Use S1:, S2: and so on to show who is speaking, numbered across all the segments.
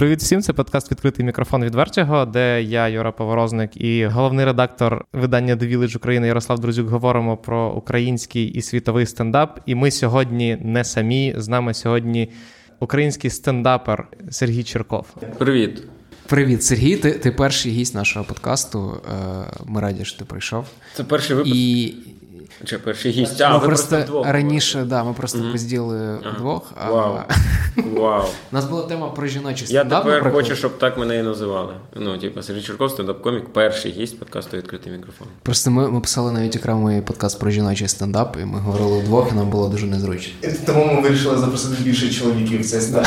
S1: Привіт всім, це подкаст Відкритий мікрофон від Вертіго, де я, Юра Поворозник, і головний редактор видання The Village України Ярослав Друзюк говоримо про український і світовий стендап. І ми сьогодні не самі. З нами сьогодні український стендапер Сергій Черков.
S2: Привіт.
S3: Привіт, Сергій. Ти ти перший гість нашого подкасту. Е, ми раді, що ти прийшов.
S2: Це перший випуск?
S3: І
S2: чи перший гість? А,
S3: ми
S2: ви
S3: просто,
S2: просто вдвох
S3: раніше,
S2: були.
S3: да, ми просто mm-hmm. розділили
S2: ага.
S3: вдвох. А...
S2: Вау. Вау.
S3: У нас була тема про жіночий
S2: Я тепер
S3: наприклад.
S2: хочу, щоб так мене і називали. Ну, типу, Сергій Чурков, стендап-комік, перший гість подкасту відкритий мікрофон.
S3: Просто ми, ми писали навіть окремий подкаст про жіночий стендап, і ми говорили вдвох, і нам було дуже незручно.
S1: Тому ми вирішили запросити більше чоловіків в цей стендап.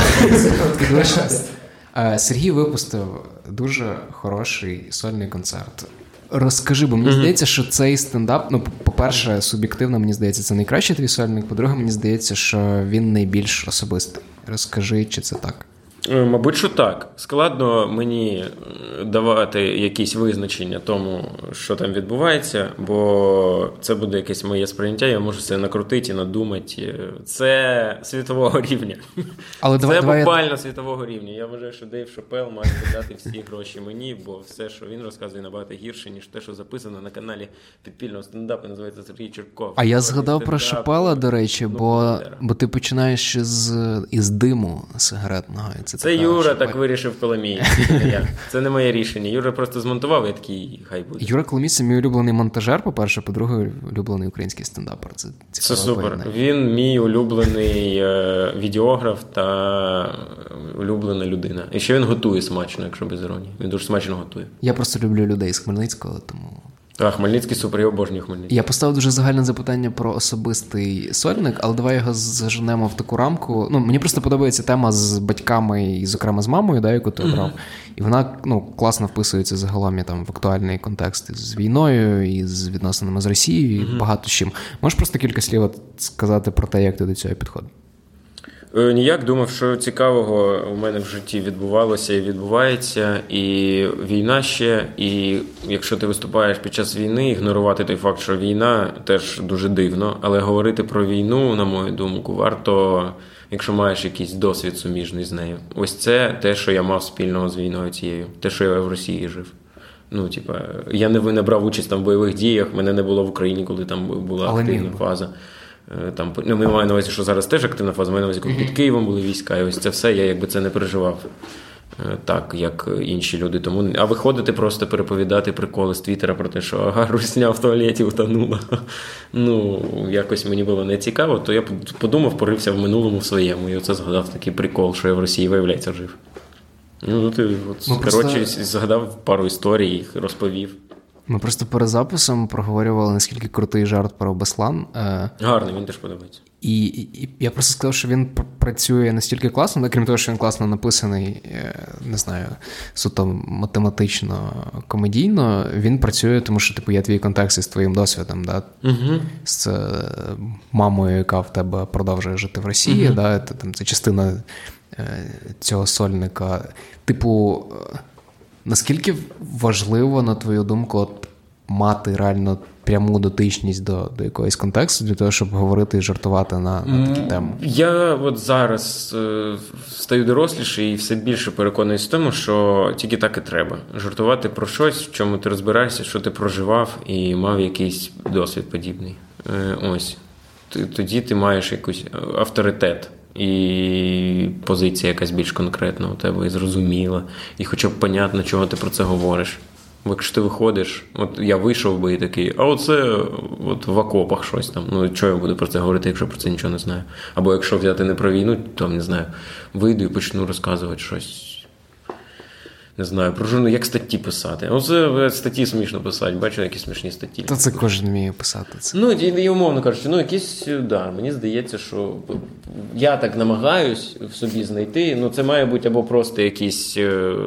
S3: Е, Сергій випустив дуже хороший сольний концерт. Розкажи, бо мені mm-hmm. здається, що цей стендап, ну, по-перше, суб'єктивно, мені здається, це найкращий твій сольник. По-друге, мені здається, що він найбільш особистий. Розкажи, чи це так?
S2: Е, Мабуть, що так. Складно мені давати якісь визначення тому, що там відбувається, бо це буде якесь моє сприйняття, я можу це накрутити і надумати. Це світового рівня.
S3: Але
S2: це
S3: давай,
S2: буквально
S3: давай...
S2: світового рівня. Я вважаю, що Дейв Шопел має віддати всі гроші мені, бо все, що він розказує, набагато гірше, ніж те, що записано на каналі підпільного стендапу, називається Сергій Черков.
S3: А я згадав про Шопела, до речі, бо, бо ти починаєш із, із диму сигаретного.
S2: Це, це Юра так вирішив Коломій. Це не моє рішення. Юра просто змонтував і такий хай буде.
S3: Юра Коломій це мій улюблений монтажер, по-перше, по-друге, улюблений український стендапер. Це
S2: Це супер. Поєднання. Він мій улюблений е, відеограф та улюблена людина. І ще він готує смачно, якщо без іронії. Він дуже смачно готує.
S3: Я просто люблю людей з Хмельницького, тому.
S2: А, Хмельницький супер, я обожнюю Хмельницький.
S3: Я поставив дуже загальне запитання про особистий сольник, але давай його заженемо в таку рамку. Ну, мені просто подобається тема з батьками і, зокрема, з мамою, да, яку ти обрав. Mm-hmm. І вона ну, класно вписується загалом там, в актуальний контекст з війною, і з відносинами з Росією, і mm-hmm. багато чим. Можеш просто кілька слів сказати про те, як ти до цього підходив?
S2: Ніяк думав, що цікавого у мене в житті відбувалося і відбувається, і війна ще. І якщо ти виступаєш під час війни, ігнорувати той факт, що війна теж дуже дивно. Але говорити про війну, на мою думку, варто, якщо маєш якийсь досвід суміжний з нею. Ось це те, що я мав спільного з війною цією, те, що я в Росії жив. Ну, типа, я не не брав участь там в бойових діях, мене не було в Україні, коли там була
S3: Але
S2: активна фаза. Там ну, ми маємо на увазі, що зараз теж активна фаза, маю на увазі, коли під Києвом були війська, і ось це все, я якби це не переживав так, як інші люди. Тому, А виходити просто переповідати приколи з Твіттера про те, що ага, русня в туалеті утонула. Ну, якось мені було не цікаво, то я подумав, порився в минулому в своєму. І оце згадав такий прикол, що я в Росії, виявляється, жив. Ну, ти от, коротше,
S3: просто...
S2: згадав пару історій, їх розповів.
S3: Ми просто перед записом проговорювали, наскільки крутий жарт про Беслан.
S2: Гарний, він теж подобається.
S3: І, і я просто сказав, що він працює настільки класно, ну, крім того, що він класно написаний, не знаю, суто математично, комедійно, він працює, тому що типу, є твій контекст із твоїм досвідом, да?
S2: Угу.
S3: з мамою, яка в тебе продовжує жити в Росії.
S2: Угу.
S3: Да? Там, це частина цього сольника. Типу. Наскільки важливо, на твою думку, от мати реально пряму дотичність до до якогось контексту для того, щоб говорити і жартувати на, на такі теми?
S2: Я от зараз е, стаю доросліше і все більше переконуюсь в тому, що тільки так і треба. Жартувати про щось, в чому ти розбираєшся, що ти проживав і мав якийсь досвід подібний. Е, ось. Тоді ти маєш якийсь авторитет. І позиція якась більш конкретна у тебе і зрозуміла, і хоча б понятно, чого ти про це говориш. Бо якщо ти виходиш, от я вийшов би і такий, а оце от в окопах щось там. Ну чого я буду про це говорити, якщо про це нічого не знаю. Або якщо взяти не про війну, то не знаю, вийду і почну розказувати щось. Не знаю, про журну, як статті писати. Оце статті смішно писати, бачу, які смішні статті.
S3: Та це кожен вміє писати. Це.
S2: Ну, і, умовно кажучи, ну якісь, да, мені здається, що я так намагаюсь в собі знайти. Ну, це має бути або просто якийсь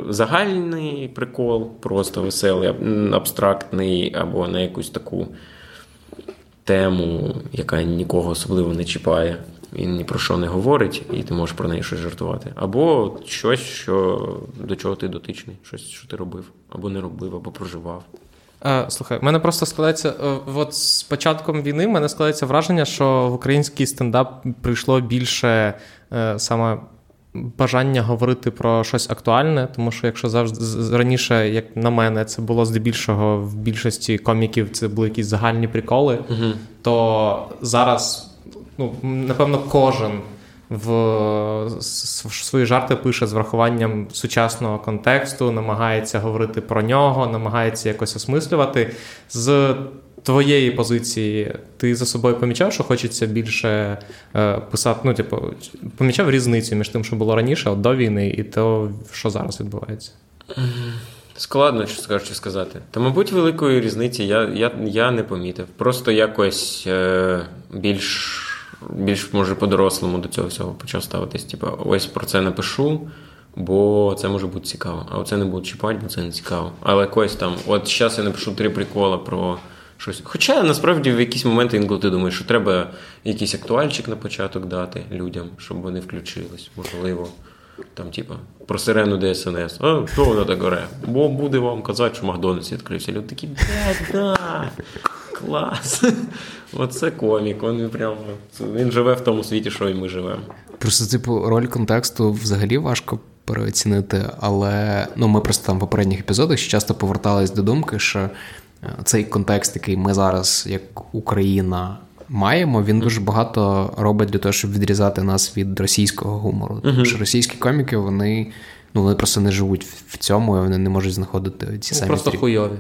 S2: загальний прикол, просто веселий, абстрактний, або на якусь таку тему, яка нікого особливо не чіпає. Він ні про що не говорить, і ти можеш про неї щось жартувати. Або щось, що до чого ти дотичний, щось, що ти робив, або не робив, або проживав.
S1: Слухай, в мене просто складається. От з початком війни в мене складається враження, що в український стендап прийшло більше е, саме бажання говорити про щось актуальне, тому що якщо завжди раніше, як на мене, це було здебільшого в більшості коміків, це були якісь загальні приколи, uh то зараз, ну, напевно, кожен в свої жарти пише з врахуванням сучасного контексту, намагається говорити про нього, намагається якось осмислювати. З твоєї позиції ти за собою помічав, що хочеться більше е, писати, ну, типу, помічав різницю між тим, що було раніше, от до війни, і то, що зараз відбувається?
S2: Складно, що скажучи сказати. Та, мабуть, великої різниці я я, я не помітив. Просто якось е, більш більш може по-дорослому до цього всього почав ставитись. Типу, ось про це напишу, бо це може бути цікаво. А оце не буду чіпати, бо це не цікаво. Але якось там, от зараз я напишу три прикола про щось. Хоча насправді в якісь моменти інколи ти думаєш, що треба якийсь актуальчик на початок дати людям, щоб вони включились, можливо. Там, типа, про сирену ДСНС. А, що воно так горе? Бо буде вам казати, що Макдональдс відкрився. Люди такі, блядь, да, клас. Оце комік. Він прям він живе в тому світі, що і ми живемо.
S3: Просто, типу, роль контексту взагалі важко переоцінити, але ну, ми просто там в попередніх епізодах часто повертались до думки, що е, цей контекст, який ми зараз, як Україна, маємо, він дуже багато робить для того, щоб відрізати нас від російського гумору. Тому що російські коміки, вони ну, вони просто не живуть в цьому, і вони не можуть знаходити ці ну, самі.
S1: Просто хуйові.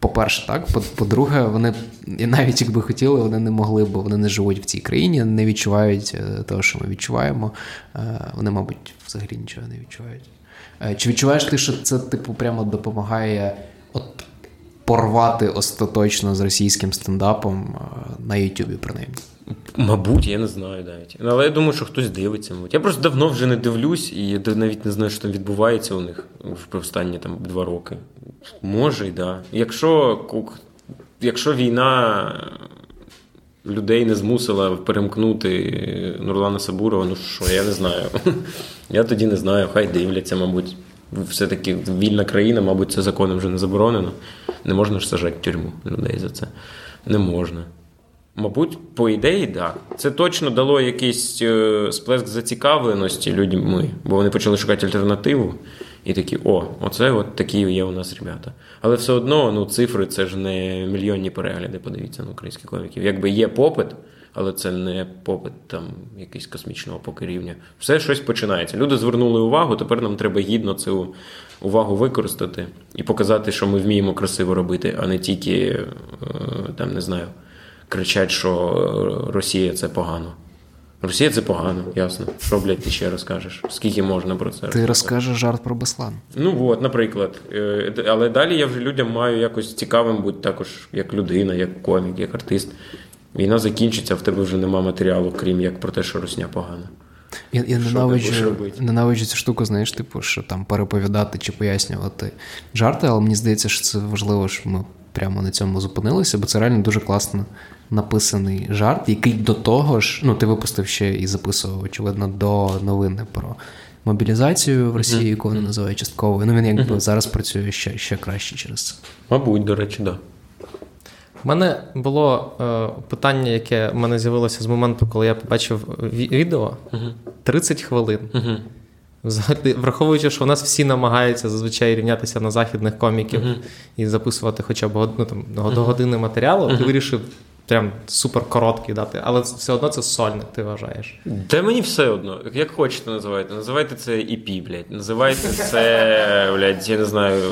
S3: По-перше, так. По-друге, вони і навіть якби хотіли, вони не могли, бо вони не живуть в цій країні, не відчувають е, того, що ми відчуваємо. Е, вони, мабуть, взагалі нічого не відчувають. Е, чи відчуваєш ти, що це, типу, прямо допомагає от порвати остаточно з російським стендапом на Ютубі, принаймні?
S2: Мабуть, я не знаю навіть. Але я думаю, що хтось дивиться. Мабуть. Я просто давно вже не дивлюсь і навіть не знаю, що там відбувається у них в останні там два роки. Може, й да. Якщо якщо війна людей не змусила перемкнути Нурлана Сабурова, ну що, я не знаю. Я тоді не знаю, хай дивляться, мабуть. Все-таки вільна країна, мабуть, це законом вже не заборонено. Не можна ж сажати в тюрму людей за це. Не можна. Мабуть, по ідеї, так. Це точно дало якийсь е, сплеск зацікавленості людьми, бо вони почали шукати альтернативу. І такі, о, оце от такі є у нас ребята. Але все одно ну, цифри це ж не мільйонні перегляди, подивіться на українських коміків. Якби є попит, але це не попит там якийсь космічного поки рівня. Все щось починається. Люди звернули увагу, тепер нам треба гідно цю увагу використати і показати, що ми вміємо красиво робити, а не тільки е, там не знаю, кричать, що Росія це погано. Росія це погано, ясно. Що, блядь, ти ще розкажеш? Скільки можна про це?
S3: Ти розкажеш жарт про Беслан.
S2: Ну от, наприклад. Е, але далі я вже людям маю якось цікавим бути також як людина, як комік, як артист. Війна закінчиться, в тебе вже нема матеріалу, крім як про те, що Росня погана.
S3: Я я ненавиджу ненавиджу цю штуку, знаєш, типу, що там переповідати чи пояснювати жарти, але мені здається, що це важливо, що ми прямо на цьому зупинилися, бо це реально дуже класно написаний жарт, який до того ж, ну ти випустив ще і записував, очевидно, до новини про мобілізацію в Росії, яку вони називають частковою. Ну він якби зараз працює ще ще краще через це.
S2: Мабуть, до речі, так. Да.
S1: У мене було е, питання, яке в мене з'явилося з моменту, коли я побачив відео 30 хвилин. Взагалі, враховуючи, що у нас всі намагаються зазвичай рівнятися на західних коміків uh-huh. і записувати хоча б ну, там, до години матеріалу, uh-huh. ти вирішив прям супер короткий дати, але все одно це сольник, ти вважаєш.
S2: Та мені все одно. Як хочете називайте. Називайте це EP, блядь. Називайте це, блядь, я не знаю,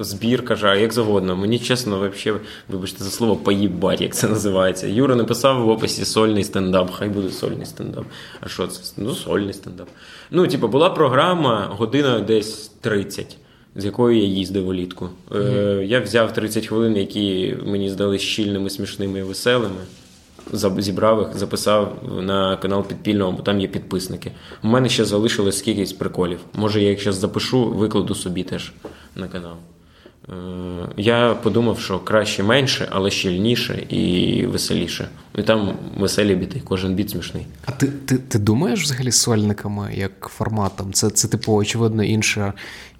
S2: збір, каже, як завгодно. Мені чесно, вообще, вибачте за слово, поїбать, як це називається. Юра написав в описі сольний стендап. Хай буде сольний стендап. А що це? Ну, сольний стендап. Ну, типу, була програма година десь 30 з якою я їздив улітку. Mm-hmm. Е, Я взяв 30 хвилин, які мені здались щільними, смішними і веселими. Зібрав їх, записав на канал підпільного, бо там є підписники. У мене ще залишилось скількись приколів. Може, я їх зараз запишу, викладу собі теж на канал. Я подумав, що краще менше, але щільніше і веселіше. І там веселі біти, кожен біт смішний.
S3: А ти ти, ти думаєш взагалі сольниками як форматом? Це, це типу, очевидно, інша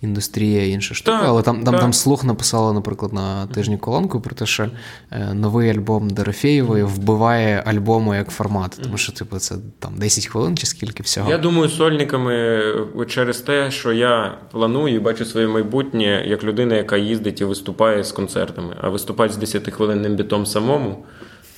S3: індустрія, інша штука. Так, Але там там, там слух написала, наприклад, на тижні колонку про те, що е, новий альбом Дорофєєвої вбиває альбому як формат. Тому що, типу, це там 10 хвилин чи скільки всього.
S2: Я думаю, сольниками через те, що я планую і бачу своє майбутнє як людина, яка їздить і виступає з концертами, а виступати з 10 хвилинним бітом самому.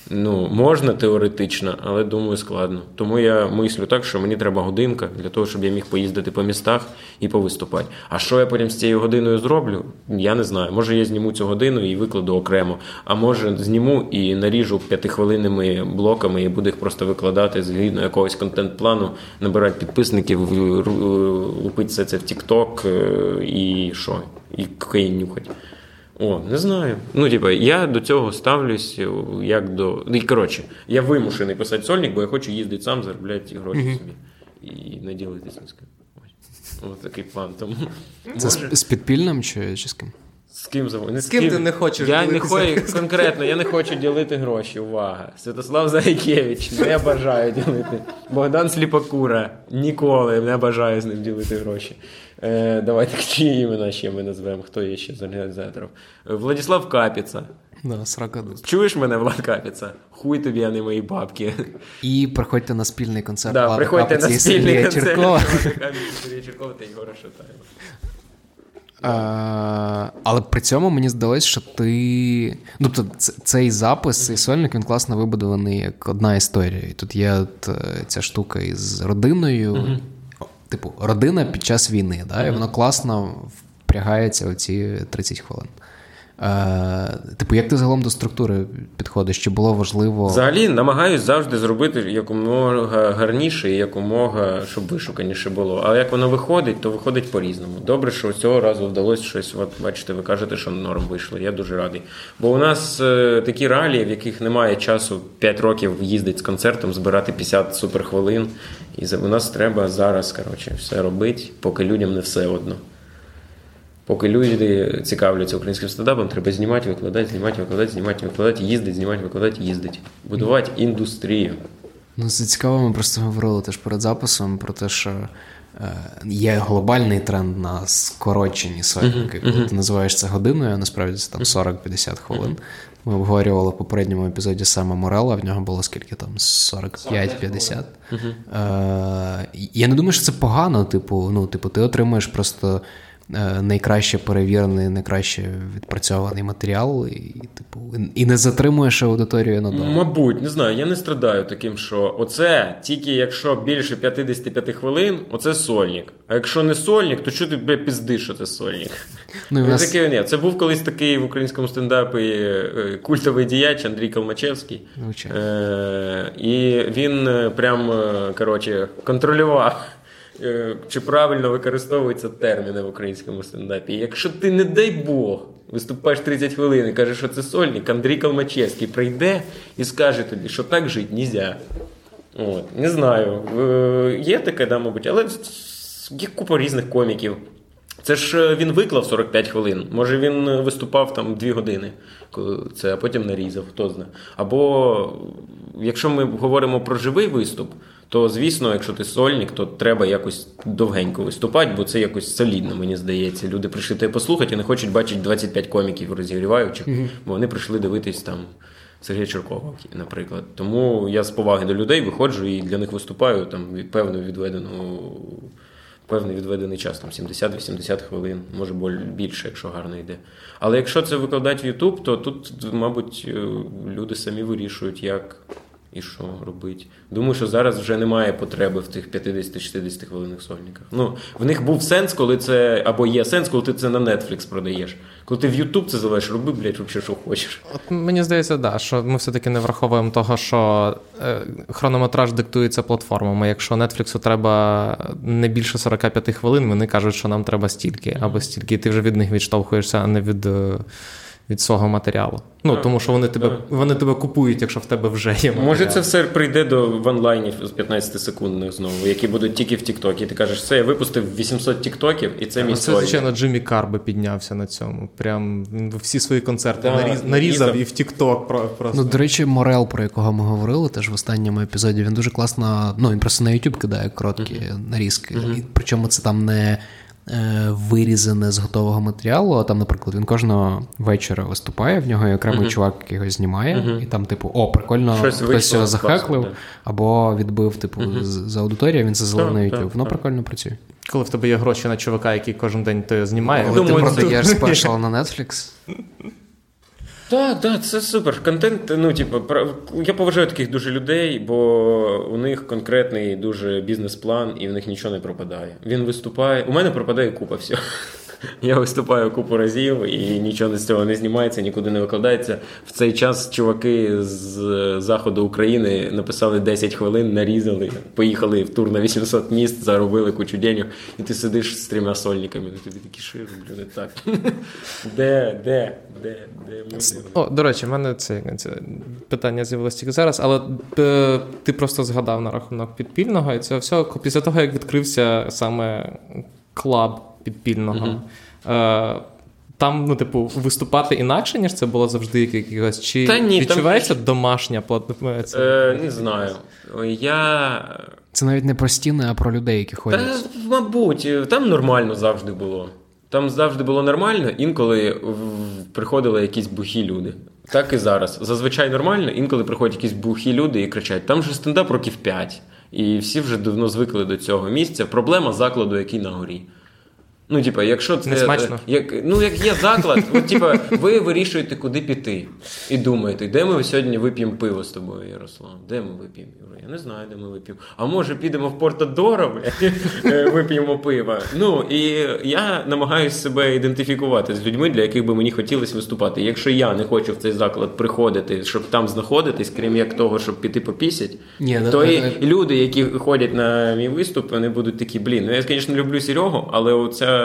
S2: Ну, можна теоретично, але думаю, складно. Тому я мислю так, що мені треба годинка для того, щоб я міг поїздити по містах і повиступати. А що я потім з цією годиною зроблю? Я не знаю. Може, я зніму цю годину і викладу окремо. А може, зніму і наріжу п'ятихвилинними блоками і буду їх просто викладати згідно якогось контент-плану, набирати підписників, лупити це в TikTok е, і що? І кокаїн нюхати. О, не знаю. Ну, типа, я до цього ставлюсь як до. І коротше, я вимушений писати сольник, бо я хочу їздити сам, заробляти гроші mm-hmm. собі. І не ділитися ні з ким. Ось такий план. Тому,
S3: Це може... з підпільним чи, чи з ким?
S2: З ким
S1: не з ким, ким ти не хочеш
S2: Я не хочу конкретно, я не хочу ділити гроші. Увага. Святослав Заякевич, не бажаю ділити. Богдан Сліпокура ніколи не бажаю з ним ділити гроші. Е, Давайте чиї імена ще ми назвемо, хто є ще з організаторів. Владислав Капіца.
S3: Да, срака.
S2: Чуєш мене, Влад Капіца? Хуй тобі, а не мої бабки.
S3: І приходьте на спільний концерт.
S2: Да,
S3: Влада
S2: приходьте
S3: Капіці
S2: на спільний концерт.
S3: Черкова.
S2: Сергія Черкова та Єгора Шатаєва.
S3: А, але при цьому мені здалося, що ти. Ну, тобто, цей запис, цей сольник, він класно вибудований як одна історія. І тут є е, ця штука із родиною. Типу, родина під час війни, да, і воно класно впрягається у ці 30 хвилин. Е, Типу, як ти загалом до структури підходиш? Чи було важливо?
S2: Взагалі намагаюсь завжди зробити якомога гарніше і якомога, щоб вишуканіше було. Але як воно виходить, то виходить по-різному. Добре, що цього разу вдалося щось. От бачите, ви кажете, що норм вийшло. Я дуже радий. Бо у нас е, такі ралі, в яких немає часу 5 років їздити з концертом, збирати 50 суперхвилин. І у нас треба зараз коротше, все робити, поки людям не все одно. Поки люди цікавляться українським стендапом, треба знімати, викладати, знімати, викладати, знімати, викладати, їздити, знімати, викладати, їздити. Будувати індустрію.
S3: Ну, це цікаво, ми просто говорили теж перед записом про те, що е, є глобальний тренд на скорочені сольники. Коли ти називаєш це годиною, а насправді це там 40-50 хвилин. Ми обговорювали в попередньому епізоді саме Морела, в нього було скільки там 45-50. Е, Я не думаю, що це погано. Типу, ну, типу, ти отримуєш просто найкраще перевірений, найкраще відпрацьований матеріал, і типу, і не затримуєш аудиторію надовго.
S2: Мабуть, не знаю. Я не страдаю таким, що оце тільки якщо більше 55 хвилин, оце сольник. А якщо не сольник, то що ти бля, піздиш, що це сольник? Ну, нас... таке, ні. Це був колись такий в українському стендапі е, культовий діяч Андрій Калмачевський. Е- І він е, прям коротше, контролював. Е, чи правильно використовуються терміни в українському стендапі. Якщо ти, не дай Бог, виступаєш 30 хвилин і кажеш, що це сольник, Андрій Калмачевський прийде і скаже тобі, що так жити нельзя. От, Не знаю. Е, є таке, да, мабуть, але є купа різних коміків. Це ж е, він виклав 45 хвилин. Може він виступав там 2 години, це, а потім нарізав, хто знає. Або якщо ми говоримо про живий виступ, то звісно, якщо ти сольник, то треба якось довгенько виступати, бо це якось солідно, мені здається. Люди прийшли тебе послухати і не хочуть бачити 25 коміків розігріваючих, mm-hmm. бо вони прийшли дивитись там Сергія Черкова, наприклад. Тому я з поваги до людей виходжу і для них виступаю там від певну відведену. Певний відведений час, там 70-80 хвилин, може більше, якщо гарно йде. Але якщо це викладати в YouTube, то тут, мабуть, е, люди самі вирішують, як і що робити? Думаю, що зараз вже немає потреби в тих 50-60 хвилинних сольниках. Ну, в них був сенс, коли це або є сенс, коли ти це на Netflix продаєш. Коли ти в YouTube це залиш, роби, блядь, взагалі, що хочеш.
S1: От мені здається, да, що ми все-таки не враховуємо того, що е, хронометраж диктується платформами. Якщо Netflix треба не більше 45 хвилин, вони кажуть, що нам треба стільки або стільки, і ти вже від них відштовхуєшся, а не від. Е, від свого матеріалу. Ну, тому що вони тебе вони тебе купують, якщо в тебе вже є. матеріал.
S2: Може, це все прийде до ванлайнів з 15 секундних знову, які будуть тільки в Тіктокі. Ти кажеш, все, я випустив 800 Тіктоків, і це мій
S1: Це, звичайно, Джиммі Карби піднявся на цьому. Прям всі свої концерти да, наріз, нарізав і в Тікток. просто.
S3: Ну, до речі, Морел, про якого ми говорили, теж в останньому епізоді, він дуже класно. Ну, він просто на YouTube кидає короткі mm-hmm. нарізки. Mm-hmm. І, Причому це там не. Е, вирізане з готового матеріалу. А там, наприклад, він кожного вечора виступає, в нього є окремий uh-huh. чувак, який його знімає, uh-huh. і там, типу, о, прикольно, Щось хтось його захеклив, да. або відбив, типу, uh-huh. з аудиторії, він це залив на YouTube. Воно прикольно працює.
S1: Коли в тебе є гроші на чувака, який кожен день то знімає,
S3: коли ти продаєш спешл на Netflix.
S2: Так, так, це супер. Контент, ну, типу, я поважаю таких дуже людей, бо у них конкретний дуже бізнес-план і в них нічого не пропадає. Він виступає. У мене пропадає купа всього. Я виступаю купу разів і нічого з цього не знімається, нікуди не викладається. В цей час чуваки з заходу України написали 10 хвилин, нарізали, поїхали в тур на 800 міст, заробили кучу денег, і ти сидиш з трьома сольниками. І тобі такі шири, не так. Де, де, де, де ми?
S1: О, До речі, в мене це, це питання з'явилося тільки зараз, але е, ти просто згадав на рахунок підпільного, і це все після того, як відкрився саме клаб підпільного. Uh-huh. Там, ну, типу, виступати інакше, ніж це було завжди якось. Чи Та ні, відчувається там... домашня платформа?
S2: Е, Не знаю. Я.
S3: Це навіть не про стіни, а про людей, які ходять.
S2: Та, Мабуть, там нормально завжди було. Там завжди було нормально, інколи приходили якісь бухі люди. Так і зараз. Зазвичай нормально, інколи приходять якісь бухі люди і кричать: там же стендап років 5. І всі вже давно звикли до цього місця. Проблема закладу, який на горі. Ну, типа, якщо це.
S1: Не смачно.
S2: Як, ну, як є заклад, от, типа, ви вирішуєте, куди піти. І думаєте, де ми сьогодні вип'ємо пиво з тобою, Ярослав? Де ми вип'ємо? Я не знаю, де ми вип'ємо. А може підемо в Портодоро, е, вип'ємо пиво. Ну, і я намагаюся себе ідентифікувати з людьми, для яких би мені хотілося виступати. Якщо я не хочу в цей заклад приходити, щоб там знаходитись, крім як того, щоб піти попісять, Ні, то і люди, які ходять на мій виступ, вони будуть такі, блін. Ну я, звісно, люблю Серегу, але оця.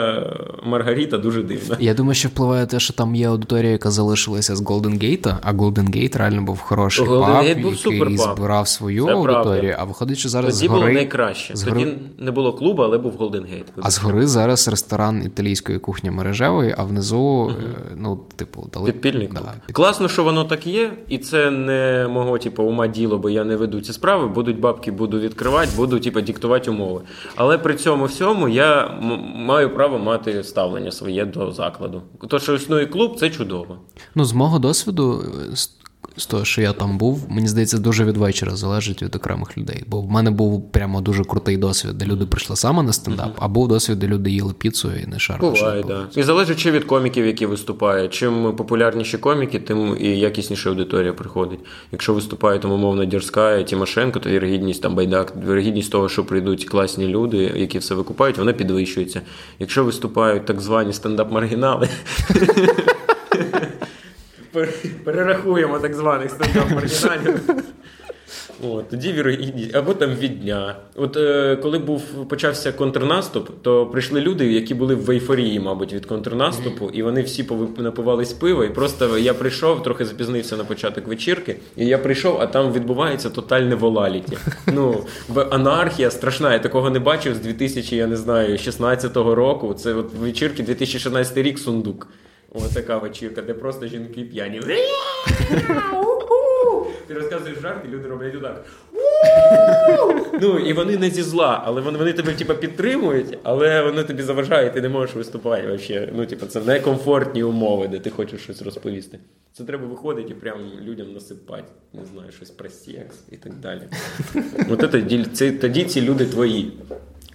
S2: Маргарита дуже дивна.
S3: Я думаю, що впливає те, що там є аудиторія, яка залишилася з Голден Гейта, а Голден Гейт реально був хороший Golden паб, Gate був який збирав свою Це аудиторію. Правда. А виходить, що зараз
S2: Тоді
S3: згори...
S2: було найкраще. Згори... Тоді не було клубу, але був Голден Гейт.
S3: А згори зараз ресторан італійської кухні мережевої, а внизу, угу. ну, типу, дали.
S2: Підпільний клуб. Да, Класно, що воно так є, і це не мого, типу, ума діло, бо я не веду ці справи. Будуть бабки, буду відкривати, буду типу, диктувати умови. Але при цьому всьому я маю право мати мати ставлення своє до закладу. То, що існує клуб, це чудово.
S3: Ну, з мого досвіду, з того, що я там був, мені здається, дуже від вечора залежить від окремих людей. Бо в мене був прямо дуже крутий досвід, де люди прийшли саме на стендап, uh-huh. а був досвід, де люди їли піцу і не шарили.
S2: Буває, да. І залежить чи від коміків, які виступають. Чим популярніші коміки, тим і якісніша аудиторія приходить. Якщо виступає там умовно Дірська і Тимошенко, то вірогідність там байдак, вірогідність того, що прийдуть класні люди, які все викупають, вона підвищується. Якщо виступають так звані стендап-маргінали. перерахуємо так званих стендап-маргіналів. От, Тоді вірогідність, або там від дня. От е, коли був почався контрнаступ, то прийшли люди, які були в ейфорії, мабуть, від контрнаступу, і вони всі напивались пива. І просто я прийшов, трохи запізнився на початок вечірки, і я прийшов, а там відбувається тотальне волаліті. Ну, анархія страшна. Я такого не бачив з 2000, я не знаю, 16 року. Це от вечірки 2016 рік сундук. Ось така вечірка, де просто жінки п'яні. Ти розказуєш жарт, і люди роблять отак. Ну, і вони не зі зла, але вони вони тебе типу, підтримують, але вони тобі заважають, ти не можеш виступати. Вообще. Ну, типу, це некомфортні умови, де ти хочеш щось розповісти. Це треба виходити і прям людям насипати, не знаю, щось про секс і так далі. От це, тоді ці люди твої.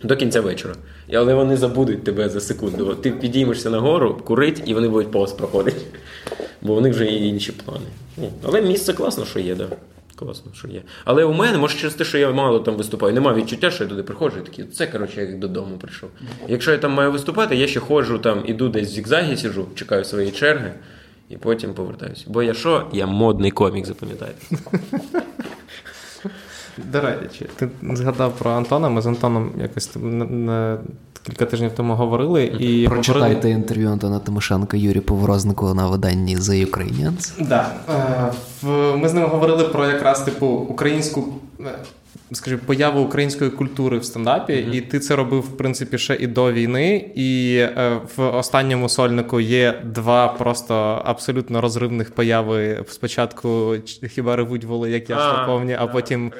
S2: До кінця вечора. Але вони забудуть тебе за секунду. Ти підіймешся нагору, курить, і вони будуть повз проходити. Бо у них вже є інші плани. Ну, але місце класно, що є, да. Класно, що є. Але у мене, може, через те, що я мало там виступаю, немає відчуття, що я туди приходжу і такий, це, коротше, як додому прийшов. Якщо я там маю виступати, я ще ходжу там, іду десь в зігзагі сижу, чекаю своєї черги і потім повертаюся. Бо я що? Я модний комік, запам'ятайте.
S1: До речі, ти згадав про Антона. Ми з Антоном якось кілька тижнів тому говорили. і
S3: Прочитайте говорили... інтерв'ю Антона Тимошенка Юрі Поворознику на виданні The Ukrainians.
S1: Да. Е, ми з ним говорили про якраз типу українську. Скажімо, появу української культури в стендапі, mm-hmm. і ти це робив, в принципі, ще і до війни. І е, в останньому сольнику є два просто абсолютно розривних появи. Спочатку хіба ревуть воли, як я штаповні, а потім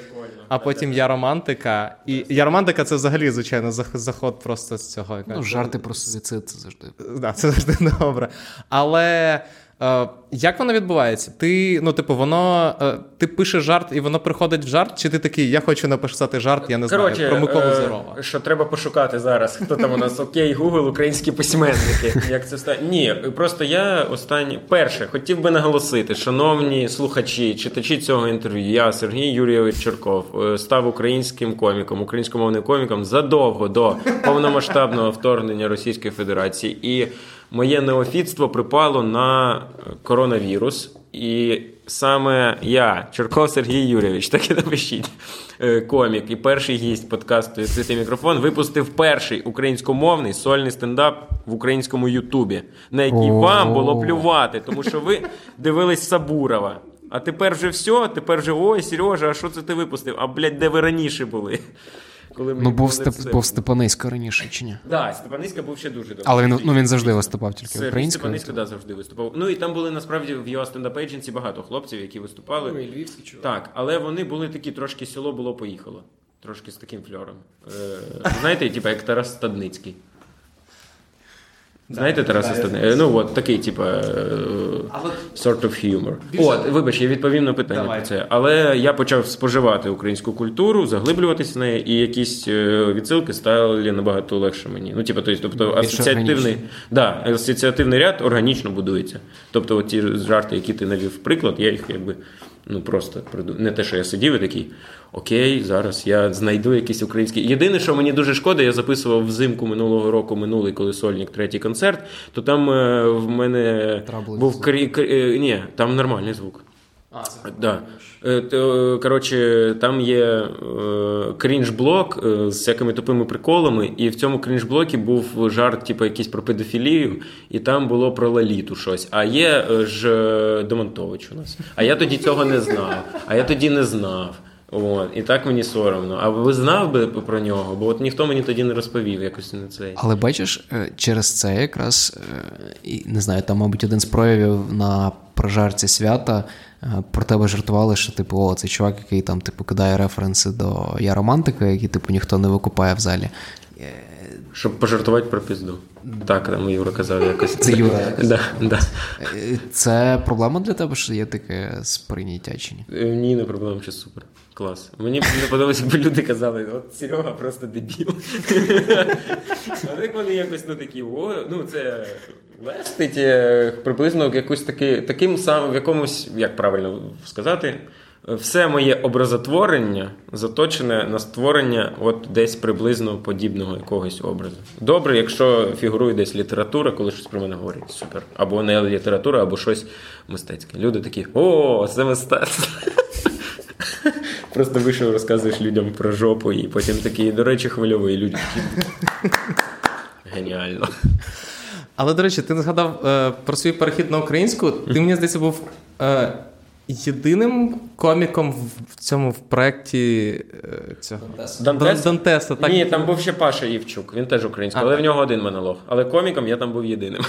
S1: а потім я романтика. І я романтика це взагалі, звичайно, заход просто з цього.
S3: Ну, жарти про суїцид це завжди.
S1: Да, Це завжди добре. Але. Е, як воно відбувається? Ти, ну, типу, воно е, ти пишеш жарт, і воно приходить в жарт, чи ти такий, я хочу написати жарт, я не
S2: Короче,
S1: знаю, про Миколу Зерова.
S2: Що треба пошукати зараз? Хто там у нас окей, Google, українські письменники. Як це стає? Ні, просто я останнє перше хотів би наголосити, шановні слухачі, читачі цього інтерв'ю, я Сергій Юрійович Черков е, став українським коміком, українськомовним коміком задовго до повномасштабного вторгнення Російської Федерації. І моє неофітство припало на коронавірус. І саме я, Черков Сергій Юрійович, так і напишіть, е, комік і перший гість подкасту «Відкритий мікрофон випустив перший українськомовний сольний стендап в українському Ютубі, на який вам було плювати, тому що ви дивились Сабурова. А тепер вже все, тепер вже ой, Сережа, а що це ти випустив? А блядь, де ви раніше були?
S3: Коли Ну, був Степ, був Степанисько раніше чи ні?
S2: Так, да, Степаниська був ще дуже добре.
S3: Але він ну, він завжди виступав тільки українською.
S2: Степаниська, да, завжди виступав. Ну і там були насправді в його стендап Agency багато хлопців, які виступали.
S3: Ну, і львівські чого.
S2: Так, але вони були такі трошки село було поїхало. Трошки з таким фльором. Е, Знаєте, типу, як Тарас Стадницький. Знаєте, Тараса Стане? Ну, от такий, типу, sort of humor. От, вибач, я відповім на питання Давай. про це. Але я почав споживати українську культуру, заглиблюватися в неї, і якісь е, відсилки стали набагато легше мені. Ну, типу, тобто асоціативний да, асоціативний ряд органічно будується. Тобто, ті жарти, які ти навів приклад, я їх якби ну просто не те, що я сидів і такий окей, зараз я знайду якийсь український. Єдине, що мені дуже шкода, я записував взимку минулого року минулий, коли сольник третій концерт, то там е, в мене Трабли був крі... Крі... Ні, там нормальний звук. А, це да. Е, коротше, там є е, крінж-блок з всякими тупими приколами, і в цьому крінж-блокі був жарт, типу, якийсь про педофілію, і там було про лаліту щось. А є ж Демонтович у нас. А я тоді цього не знав. А я тоді не знав. От, І так мені соромно. А ви знав би про нього? Бо от ніхто мені тоді не розповів якось на це.
S3: Але бачиш, е, через це якраз е, і не знаю, там, мабуть, один з проявів на прожарці свята е, про тебе жартували, що типу, о, цей чувак, який там типу кидає референси до я романтика, які типу ніхто не викупає в залі.
S2: Щоб пожартувати про пізду. Так, там Юра казав якось.
S3: Це Юра.
S2: Да, да.
S3: Це проблема для тебе, що є таке сприйняття чи ні?
S2: Ні, не проблема, що супер. Клас. Мені не подобається, бо люди казали, от Серега просто дебіл. А так вони якось ну такі, о, ну це лестить е, приблизно якусь таки, таким самим, в якомусь, як правильно сказати, все моє образотворення заточене на створення от десь приблизно подібного якогось образу. Добре, якщо фігурує десь література, коли щось про мене говорять, супер. Або не література, або щось мистецьке. Люди такі, о, це мистецтво. Просто вийшов, розказуєш людям про жопу, і потім такі, до речі, хвильовий люди. Геніально.
S1: Але, до речі, ти згадав е, про свій перехід на українську. Ти мені здається, був е, єдиним коміком в цьому в проєкті е, цього
S2: Дантес?
S1: Дантеса. Так?
S2: Ні, там був ще Паша Євчук, він теж український, але в нього один монолог. Але коміком я там був єдиним.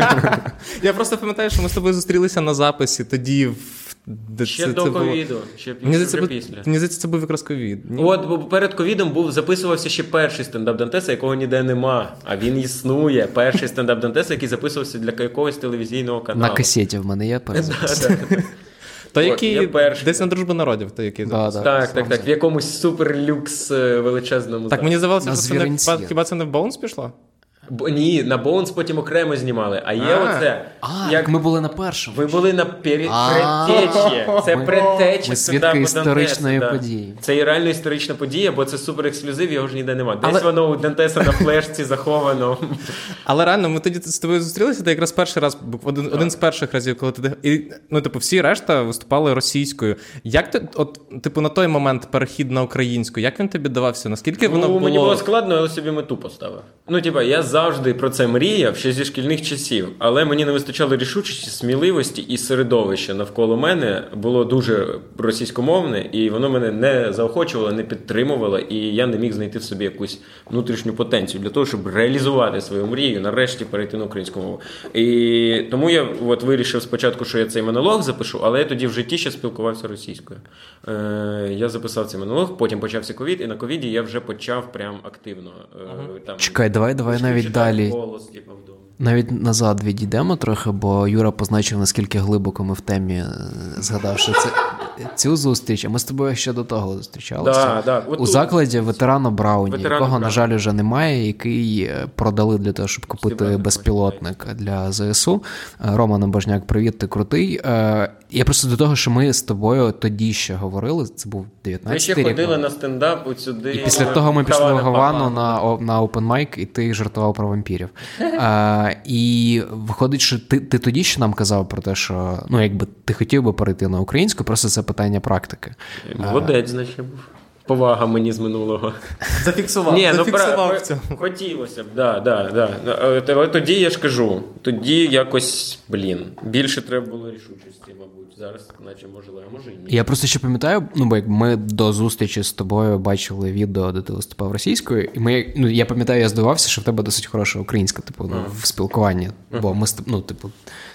S1: Я просто пам'ятаю, що ми з тобою зустрілися на записі тоді в
S2: де ще це, до це ковіду, було... ще,
S1: мені здається, після. Мені здається, це був якраз ковід.
S2: Ні? От бо перед ковідом був записувався ще перший стендап Дантеса, якого ніде нема. А він існує. Перший стендап Дантеса, який записувався для якогось телевізійного каналу.
S3: На касеті в мене є перезапис.
S1: То який перший... десь на дружбу народів, то який
S2: да, да, Так, так, так. В якомусь суперлюкс е, величезному.
S1: Так, мені здавалося, що це не хіба це не в Боунс пішло?
S2: Бо ні, на Боунс потім окремо знімали. А є
S1: А.
S2: оце.
S3: А,
S2: як
S3: як ми були на першому.
S2: ви були на пері...
S3: А.
S2: предтечі. Це
S3: Ми-
S2: предтечі
S3: ми свідки історичної
S2: Дантеса, да.
S3: події.
S2: Це і реально історична подія, бо це супер ексклюзив, його ж ніде немає. Десь
S1: Але-
S2: воно у Дантеса на флешці заховано.
S1: Але реально, ми тоді з тобою зустрілися, ти якраз перший раз, був один, один з перших разів, коли ти. І, ну, типу, всі решта виступали російською. Як ти, от, типу, на той момент перехід на українську, як він тобі давався? Наскільки воно
S2: Ну,
S1: було...
S2: Мені було складно, але собі мету поставив. Ну, типа, я завжди про це мріяв ще зі шкільних часів, але мені не вистачало рішучості, сміливості і середовище навколо мене було дуже російськомовне, і воно мене не заохочувало, не підтримувало, і я не міг знайти в собі якусь внутрішню потенцію для того, щоб реалізувати свою мрію, нарешті перейти на українську мову. І тому я от вирішив спочатку, що я цей монолог запишу, але я тоді в житті ще спілкувався російською. Е, я записав цей монолог, потім почався ковід, і на ковіді я вже почав прям активно. Е, там,
S3: Чекай, давай, давай навіть далі.
S2: Голос, типу.
S3: Навіть назад відійдемо трохи, бо Юра позначив, наскільки глибоко ми в темі, е, згадавши це, цю зустріч. А ми з тобою ще до того зустрічалися.
S2: Да, да. От
S3: У
S2: тут-
S3: закладі ветерана Брауні,
S2: Ветерана
S3: якого, на жаль, вже немає, який е, продали для того, щоб купити безпілотник для ЗСУ. Е, Роман Божняк, привіт, ти крутий. Я просто до того, що ми з тобою тоді ще говорили. Це був 19 Ми
S2: ще
S3: рік.
S2: ходили на стендап от сюди.
S3: І після того ми пішли в Гавану на, на open mic, і ти жартував про вампірів. А, і виходить, що ти, ти тоді ще нам казав про те, що ну, якби ти хотів би перейти на українську, просто це питання практики.
S2: Молодець, значить, був. Повага мені з минулого.
S1: Зафіксував,
S2: Ні, ну
S1: зафіксував в цьому.
S2: хотілося б, да, да, да. Е, Але тоді я ж кажу, тоді якось, блін, більше треба було рішучості, мабуть. Зараз, наче можливо, а може і ні.
S3: Я просто ще пам'ятаю, ну бо як ми до зустрічі з тобою бачили відео, де ти виступав російською, і ми ну я пам'ятаю, я здивався, що в тебе досить хороша українська, типу, ну, в спілкуванні. Бо ми ну, типу,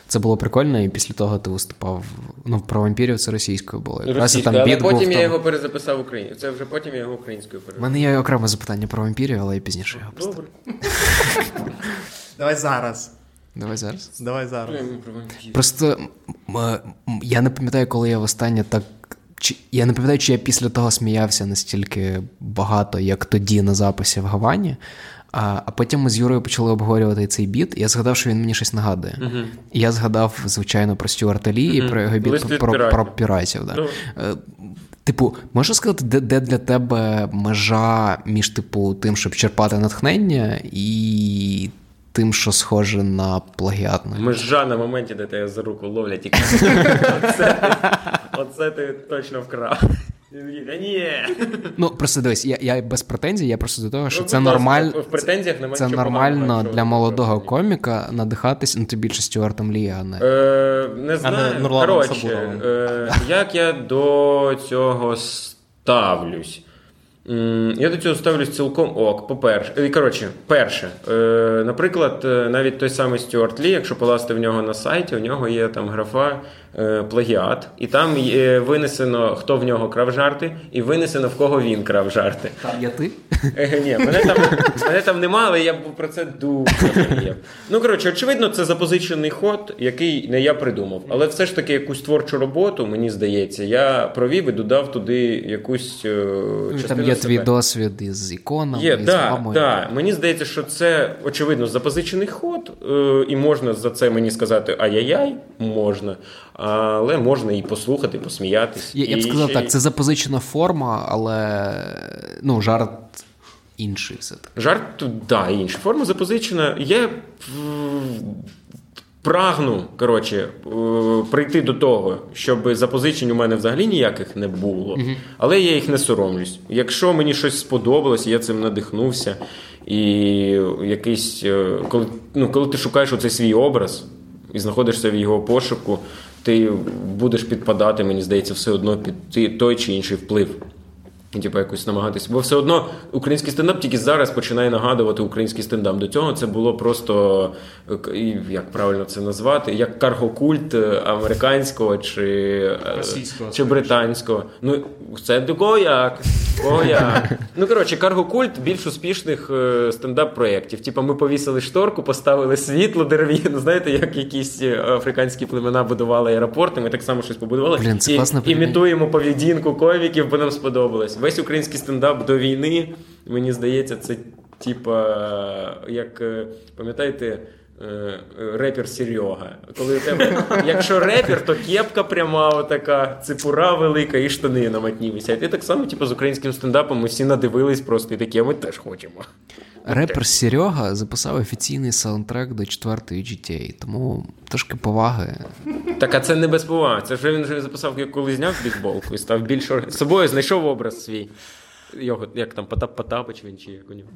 S3: це було прикольно, і після того ти виступав. Ну, про вампірів це російською було. І
S2: Російською, але
S3: був
S2: потім я його перезаписав українською. Це вже потім я його українською
S3: У мене є окреме запитання про вампірів, але я пізніше його поставлю.
S1: Давай зараз.
S3: Давай зараз.
S1: Давай зараз.
S3: Просто я не пам'ятаю, коли я востаннє так. Чи, я не пам'ятаю, чи я після того сміявся настільки багато, як тоді на записі в Гавані. А, а потім ми з Юрою почали обговорювати цей біт, і я згадав, що він мені щось нагадує. І я згадав, звичайно, про Стюарта Лі і про його біт про, про,
S2: піратів.
S3: про піратів. Да. Uh-huh. Типу, можеш сказати, де, де для тебе межа між типу тим, щоб черпати натхнення, і тим, що схоже на плагіатне?
S2: Межа на моменті, де тебе за руку ловлять і кажуть, оце, ти- оце ти точно вкрав. І він такий, «Та ні.
S3: Ну, просто дивись, я, я без претензій, я просто до того, що
S2: Ну,
S3: це нормально.
S2: в претензіях немає
S3: Це нормально
S2: поганого,
S3: для молодого коміка надихатись, ну ти більше Стюартом Лі, а не.
S2: Е, не знаю. Коротше, е, як я до цього ставлюсь? Я до цього ставлюсь цілком ок. По-перше, Е, коротше, перше, е, наприклад, е, навіть той самий Стюарт Лі, якщо полазити в нього на сайті, у нього є там графа плагіат, і там є винесено, хто в нього крав жарти, і винесено в кого він крав жарти.
S3: Я ти?
S2: Е, Ні, мене там, мене там нема, але я б про це дуже мріяв. Ну, коротше, очевидно, це запозичений ход, який не я придумав. Але все ж таки якусь творчу роботу, мені здається, я провів і додав туди якусь
S3: Ну,
S2: частину
S3: є
S2: себе.
S3: твій досвід із іконами,
S2: Є,
S3: із
S2: да,
S3: мамою.
S2: да. Мені здається, що це очевидно запозичений ход, е, і можна за це мені сказати ай-яй-яй, можна, але можна і послухати, і посміятись.
S3: Я, я б сказав
S2: й-
S3: так, це запозичена форма, але ну, жарт інший все-таки.
S2: Жарт тут, да, інша форма запозичена. Я прагну коротше, е, прийти до того, щоб запозичень у мене взагалі ніяких не було, але я їх не соромлюсь. Якщо мені щось сподобалось, я цим надихнувся. І якийсь, е, коли, ну, коли ти шукаєш оцей свій образ і знаходишся в його пошуку, ти будеш підпадати, мені здається, все одно під той чи інший вплив. І, Типу, якось намагатися. Бо все одно український стендап тільки зараз починає нагадувати український стендап. До цього це було просто е, як правильно це назвати, як каргокульт е, американського чи, е,
S1: Російського,
S2: чи британського. Ну, це до кого як? Кого як? Ну, коротше, каргокульт більш успішних стендап-проєктів. Типу, ми повісили шторку, поставили світло дерев'яне. Знаєте, як якісь африканські племена будували аеропорти, ми так само щось побудували.
S3: Блін, це
S2: і,
S3: порівняння.
S2: імітуємо поведінку ковіків, бо нам сподобалось. Весь український стендап до війни, мені здається, це Типа, як е, пам'ятаєте. Е, репер Серега. Коли у тебе, Якщо репер, то кепка пряма, отака, ципура велика і штани на матні висять. І так само, типу, з українським стендапом ми всі надивились просто і такі, а ми теж хочемо.
S3: Репер Серега записав офіційний саундтрек до четвертої GTA, тому трошки поваги.
S2: Так, а це не без поваги. Це вже він вже записав, коли зняв бікболку і став більш собою, знайшов образ свій. Його, Як там Потап Потапич він чи як у нього.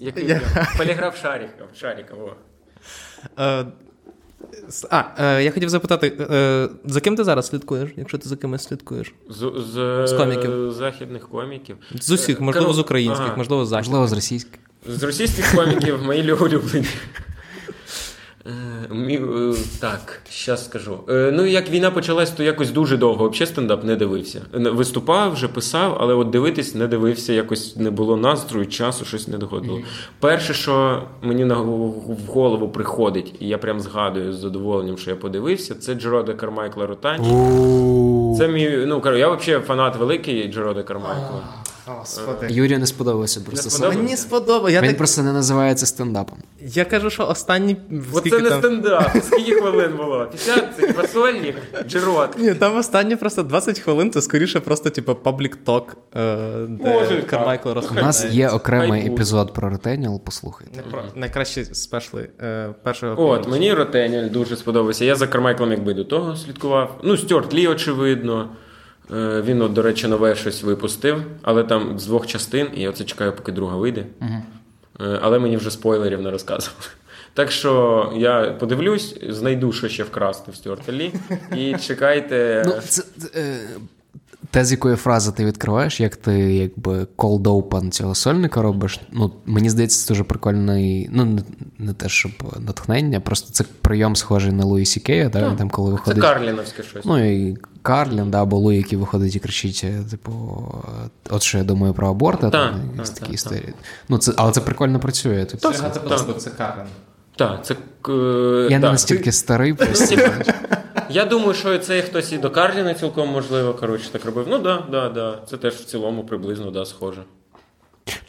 S2: Як він Поліграф Шаріков. Шаріков.
S1: Е, а, е, я хотів запитати, е, за ким ти зараз слідкуєш, якщо ти за кимось слідкуєш?
S2: З, з,
S1: з коміків.
S2: західних коміків.
S1: З усіх, можливо, з українських, ага. можливо, з західних.
S3: Можливо, з російських.
S2: З російських коміків мої улюблені. Е, так, зараз скажу. Е, ну, як війна почалась, то якось дуже довго взагалі стендап не дивився. Виступав, вже писав, але от дивитись не дивився, якось не було настрою, часу, щось не доходило. Перше, що мені в голову приходить, і я прям згадую з задоволенням, що я подивився, це Джерода Кармайкла Ротані. Це мій, ну, я взагалі фанат великий Джерода Кармайкла.
S3: Господи. Юрію не сподобалося просто.
S1: Не сподобалося? Мені сподобалося.
S3: Він так... просто не називається стендапом.
S1: Я кажу, що останні.
S2: Оце не стендап. Скільки хвилин було? 50 хв сольник, Джерод.
S1: Ні, там останні просто 20 хвилин, це скоріше просто, типу, public talk, де Кармайкл
S3: розповідає. У нас є окремий епізод про Rothaniel, послухайте.
S1: Про найкращі спешли е, першого.
S2: От, мені Ротеніал дуже сподобався. Я за Кармайклом, якби до того слідкував. Ну, Стюарт Лі, очевидно. Е, він, от, до речі, нове щось випустив, але там з двох частин, і я це чекаю, поки друга вийде. Uh-huh. Але мені вже спойлерів не розказували. Так що я подивлюсь, знайду, що ще вкрасти в Стюарта Лі, і чекайте.
S3: Ну, це, е, те, з якої фрази ти відкриваєш, як ти якби cold open цього сольника робиш. Ну, Мені здається, це дуже прикольний. Ну, не, не те, щоб натхнення, просто це прийом схожий на Луї Сікея, да, там, коли виходить.
S2: Це Карліновське щось.
S3: Ну і Карлін, да, або Луї, який виходить і кричить, е, типу, от що я думаю про аборт, а там якісь такі історії. Ну, це, Але це прикольно працює.
S1: Типу, це, це, це Карлін.
S2: Так, це.
S3: Я не настільки старий, просто.
S2: Я думаю, що це хтось і до Карліна цілком можливо, коротше, так робив. Ну да, да, да. Це теж в цілому приблизно да, схоже.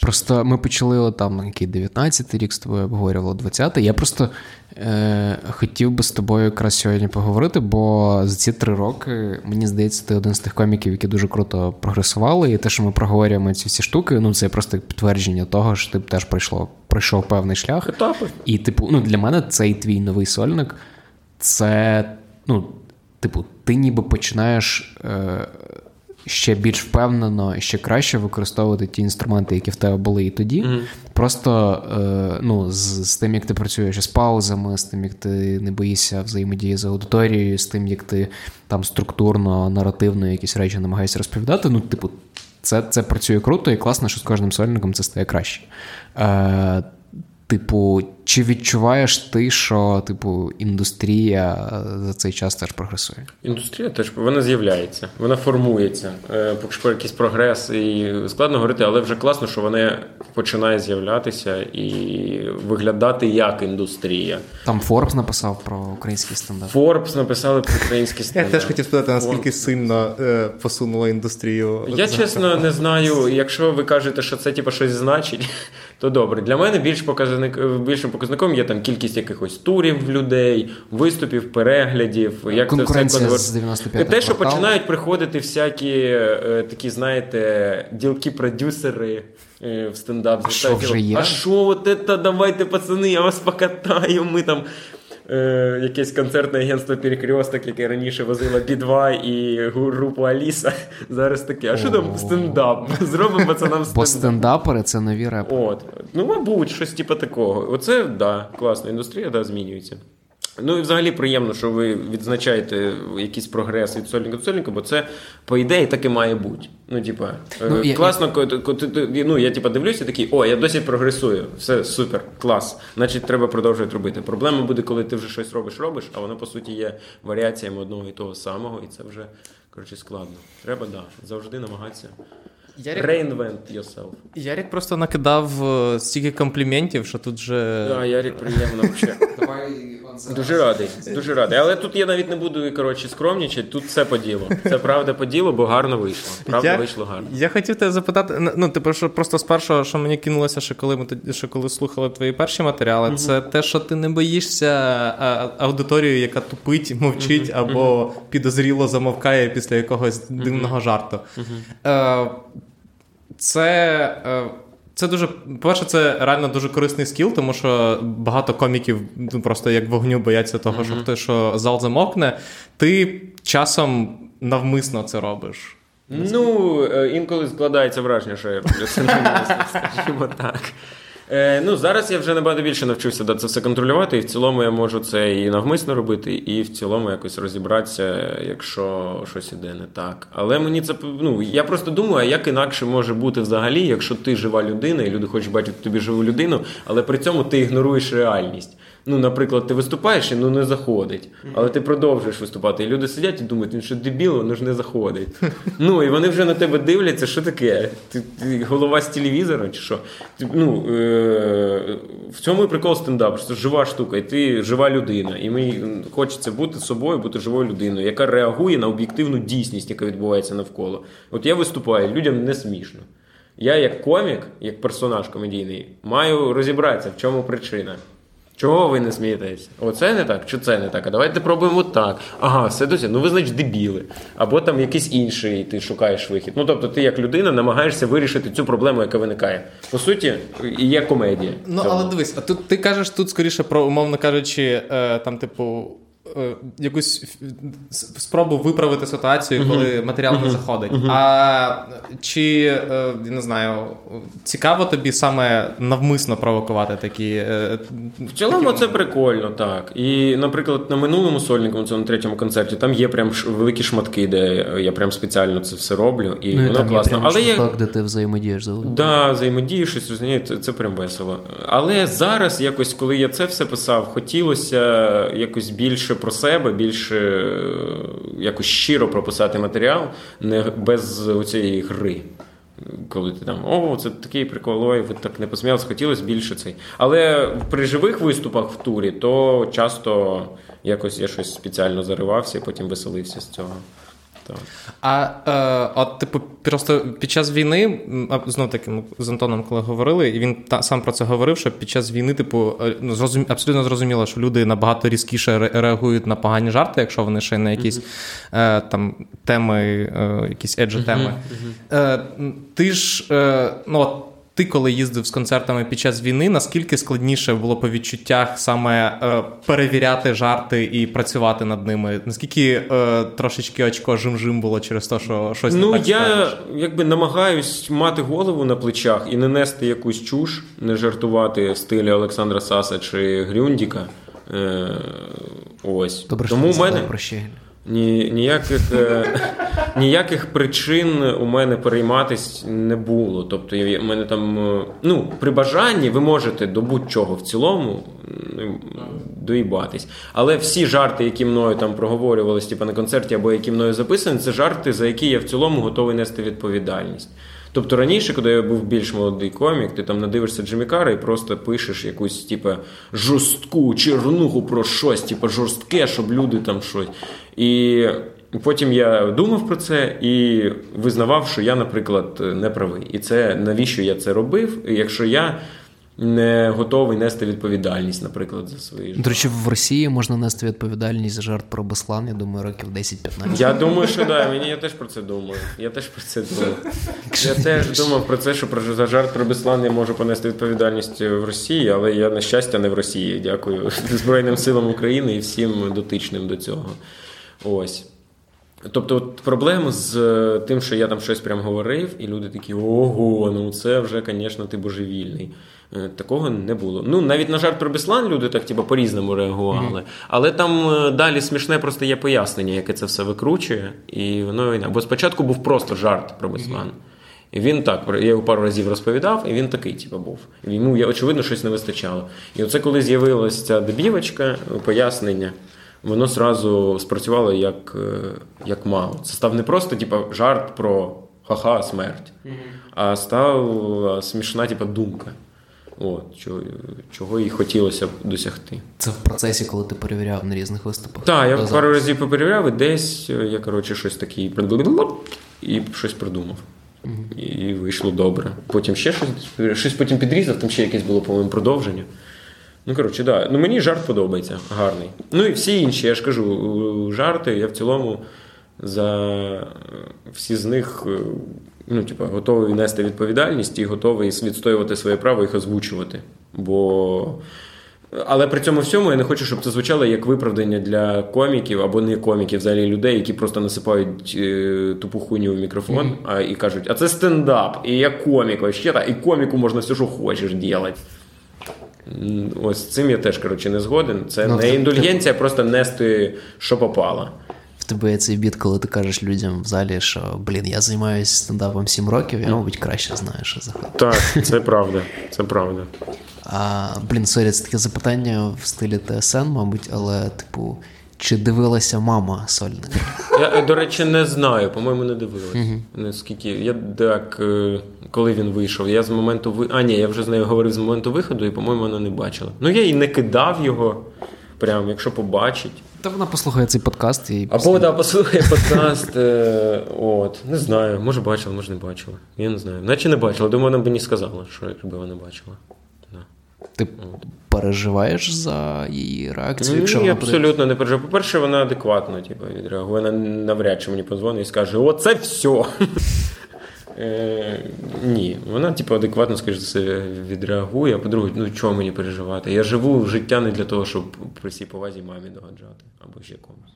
S3: Просто ми почали там який 19-й рік з тобою обговорювали 20-й. Я просто е, хотів би з тобою якраз сьогодні поговорити, бо за ці три роки мені здається, ти один з тих коміків, які дуже круто прогресували. І те, що ми проговорюємо ці всі штуки, ну це просто підтвердження того, що ти теж пройшло, пройшов певний шлях.
S2: Етапи.
S3: І, типу, ну для мене цей твій новий сольник це ну, типу, ти ніби починаєш е, ще більш впевнено і ще краще використовувати ті інструменти, які в тебе були і тоді. Mm-hmm. Просто е, ну, з, з тим, як ти працюєш з паузами, з тим, як ти не боїшся взаємодії з аудиторією, з тим, як ти там структурно, наративно якісь речі намагаєшся розповідати. Ну, типу, це це працює круто і класно, що з кожним сольником це стає краще. Е, Типу, чи відчуваєш ти, що типу індустрія за цей час теж прогресує?
S2: Індустрія теж вона з'являється, вона формується. Е, поки що якийсь прогрес, і складно говорити, але вже класно, що вона починає з'являтися і виглядати як індустрія.
S3: Там Форбс написав про український стендап.
S2: Форбс написали про український стендап.
S1: Я теж хотів спитати, наскільки сильно е, посунула індустрію.
S2: Я чесно не знаю. Якщо ви кажете, що це типу, щось значить, то добре. Для мене більш показник, більшим показником є там кількість якихось турів людей, виступів, переглядів. Як
S3: це все конвер... з 95
S2: Те, що квартал. починають приходити всякі е, такі, знаєте, ділки-продюсери. Е, в стендап
S3: А що вже є?
S2: А що, от це, давайте, пацани, я вас покатаю. Ми там е, якесь концертне агентство Перекресток, яке раніше возило B2 і групу Аліса. Зараз таке. А що там стендап? Зробимо пацанам стендап.
S3: Бо стендапери це нові репери.
S2: От. Ну, мабуть, щось типу такого. Оце, да, класна індустрія, да, змінюється. Ну і взагалі приємно, що ви відзначаєте якийсь прогрес від сольника до сольника, бо це, по ідеї, так і має бути. Ну, типа, ну, класно, я... ну, я типа дивлюся, такий, о, я досі прогресую. Все супер, клас. Значить, треба продовжувати робити. Проблема буде, коли ти вже щось робиш, робиш, а воно, по суті, є варіаціями одного і того самого, і це вже коротше складно. Треба, да, завжди намагатися Ярик... Reinvent yourself.
S1: Ярик просто накидав е, стільки компліментів, що тут же.
S2: Да, Ярик приємно взагалі. Дуже радий, дуже радий. Але тут я навіть не буду коротше, скромнічати, тут все по ділу. Це правда по ділу, бо гарно вийшло. Правда
S1: я,
S2: вийшло гарно.
S1: Я хотів тебе запитати, ну, типу, що просто з першого, що мені кинулося, що коли ми що коли слухали твої перші матеріали, угу. це те, що ти не боїшся аудиторію, яка тупить, мовчить угу. або підозріло замовкає після якогось дивного жарту. Е, Це. Це дуже, по-перше, це реально дуже корисний скіл, тому що багато коміків ну, просто як вогню бояться того, mm-hmm. що хто що зал замокне. Ти часом навмисно це робиш.
S2: Ну, е, інколи складається враження, що я скажімо так. Е, Ну, Зараз я вже набагато більше навчився да, це все контролювати, і в цілому я можу це і навмисно робити, і в цілому якось розібратися, якщо щось іде не так. Але мені це ну, я просто думаю, як інакше може бути взагалі, якщо ти жива людина, і люди хочуть бачити тобі живу людину, але при цьому ти ігноруєш реальність. Ну, наприклад, ти виступаєш і ну не заходить, але ти продовжуєш виступати. І люди сидять і думають, він що дебіл, воно ж не заходить. Ну і вони вже на тебе дивляться, що таке? Ти, ти голова з телевізора чи що? Ти, ну, е- В цьому і прикол стендап, що це жива штука, і ти жива людина. І мені хочеться бути собою, бути живою людиною, яка реагує на об'єктивну дійсність, яка відбувається навколо. От я виступаю, людям не смішно. Я, як комік, як персонаж комедійний, маю розібратися, в чому причина. Чого ви не смієтесь? Оце не так, чи це не так? А давайте пробуємо так. Ага, все досі. Ну ви значить дебіли. Або там якийсь інший ти шукаєш вихід. Ну тобто, ти як людина намагаєшся вирішити цю проблему, яка виникає. По суті, і є комедія.
S1: Ну але дивись, а тут ти кажеш тут скоріше про, умовно кажучи, е, там, типу. Е, якусь спробу виправити ситуацію, коли uh-huh. матеріал не uh-huh. заходить. Uh-huh. А чи е, не знаю, цікаво тобі саме навмисно провокувати такі. Е,
S2: В цілому такі... це прикольно, так. І, наприклад, на минулому сольнику, цьому третьому концерті, там є прям великі шматки, де я прям спеціально це все роблю. І ну, воно там класно. Є
S3: Але є де ти взаємодієш з
S2: Так, да, взаємодієш, щось розумієш, це, це прям весело. Але зараз, якось, коли я це все писав, хотілося якось більше про себе, більше е, якось щиро прописати матеріал, не без оцієї гри. Коли ти там, о, це такий прикол, ой, ви так не посміялися, хотілося більше цей. Але при живих виступах в турі, то часто якось я щось спеціально заривався і потім веселився з цього.
S1: Так. А е, от, типу, просто під час війни, знов таки ми з Антоном, коли говорили, і він та, сам про це говорив, що під час війни, типу, е, ну, зрозум, абсолютно зрозуміло, що люди набагато різкіше реагують на погані жарти, якщо вони ще на якісь mm-hmm. е, там теми, е, якісь еджі теми. Mm-hmm. Е, ти ж, е, ну, от, ти, коли їздив з концертами під час війни, наскільки складніше було по відчуттях саме е, перевіряти жарти і працювати над ними? Наскільки е, трошечки очко жим-жим було через те, що щось
S2: ну
S1: не так
S2: я скажеш? якби намагаюсь мати голову на плечах і не нести якусь чуш, не жартувати в стилі Олександра Саса чи Грюндіка. Е, Ось
S3: Добре, тому що в мене
S2: ні, ніяких е, ніяких причин у мене перейматись не було. Тобто, в мене там е, ну, при бажанні ви можете до будь-чого в цілому доїбатись. Але всі жарти, які мною там проговорювалися типу, на концерті або які мною записані, це жарти, за які я в цілому готовий нести відповідальність. Тобто раніше, коли я був більш молодий комік, ти там надивишся Джимікара і просто пишеш якусь, типу, жорстку чернуху про щось, типу, жорстке, щоб люди там щось. І потім я думав про це і визнавав, що я, наприклад, не правий. І це навіщо я це робив? Якщо я не готовий нести відповідальність, наприклад, за свої
S3: До речі, в Росії можна нести відповідальність за жарт про Беслан, я думаю, років 10-15.
S2: Я думаю, що да, мені я теж про це думаю. Я теж про це думаю. Я теж думав про це, що про за жарт про Беслан я можу понести відповідальність в Росії, але я, на щастя, не в Росії. Дякую Збройним силам України і всім дотичним до цього. Ось. Тобто, от проблема з тим, що я там щось прям говорив, і люди такі: ого, ну це вже, звісно, ти божевільний. Е, такого не було. Ну, навіть на жарт про Беслан люди так типу, по-різному реагували. Mm-hmm. Але там е, далі смішне просто є пояснення, яке це все викручує. І воно Бо спочатку був просто жарт про Беслан. Mm-hmm. І він так, я його пару разів розповідав, і він такий, типу, був. Йому, очевидно, щось не вистачало. І оце коли з'явилася ця дебівочка, пояснення, воно зразу спрацювало як е, як мало. Це став не просто типу, жарт про ха-ха, смерть. А стала смішна, типа, думка. От, чого, чого їй хотілося б досягти.
S3: Це в процесі, коли ти перевіряв на різних виступах.
S2: Так, я пару разів поперевіряв, і десь е, я, коротше, щось таке і щось придумав. І вийшло добре. Потім ще щось щось потім підрізав, там ще якесь було, по-моєму, продовження. Ну, коротше, да. Ну, мені жарт подобається, гарний. Ну і всі інші, я ж кажу, жарти, я в цілому за всі з них е, ну, типу, готовий нести відповідальність і готовий відстоювати своє право їх озвучувати. Бо. Але при цьому всьому я не хочу, щоб це звучало як виправдання для коміків або не коміків, взагалі людей, які просто насипають е, тупу хуйню в мікрофон mm-hmm. а, і кажуть, а це стендап, і я комік, вообще, та, і коміку можна все, що хочеш робити. Ось цим я теж коротше, не згоден. Це ну, не індульгенція, просто нести, що попало
S3: тебе цей біт, коли ти кажеш людям в залі, що блін, я займаюся стендапом 7 років, я, мабуть, краще знаю, що заходить.
S2: Так, це правда. Це правда.
S3: А, Блін, sorry, це таке запитання в стилі ТСН, мабуть, але, типу, чи дивилася мама сольник?
S2: Я, до речі, не знаю. По-моєму, не дивилася. Uh-huh. Наскільки я так, коли він вийшов, я з моменту ви. А, ні, я вже з нею говорив з моменту виходу, і, по-моєму, вона не бачила. Ну, я і не кидав його, прям, якщо побачить.
S3: Та вона послухає цей подкаст і.
S2: Або вона послухає подкаст. Е, от, Не знаю, може бачила, може не бачила. Я не знаю. Наче не бачила, думаю, вона б не сказала, що якби вона бачила. Да.
S3: Ти от. переживаєш за її реакцію?
S2: якщо Ні, абсолютно буде... не переживаю. По-перше, вона адекватно типу, відреагує. Вона навряд чи мені подзвонить і скаже: Оце все. Е, Ні, вона, типу, адекватно, скажімо, це відреагує. А по-друге, ну чого мені переживати? Я живу життя не для того, щоб при всій повазі мамі догаджати або ще комусь.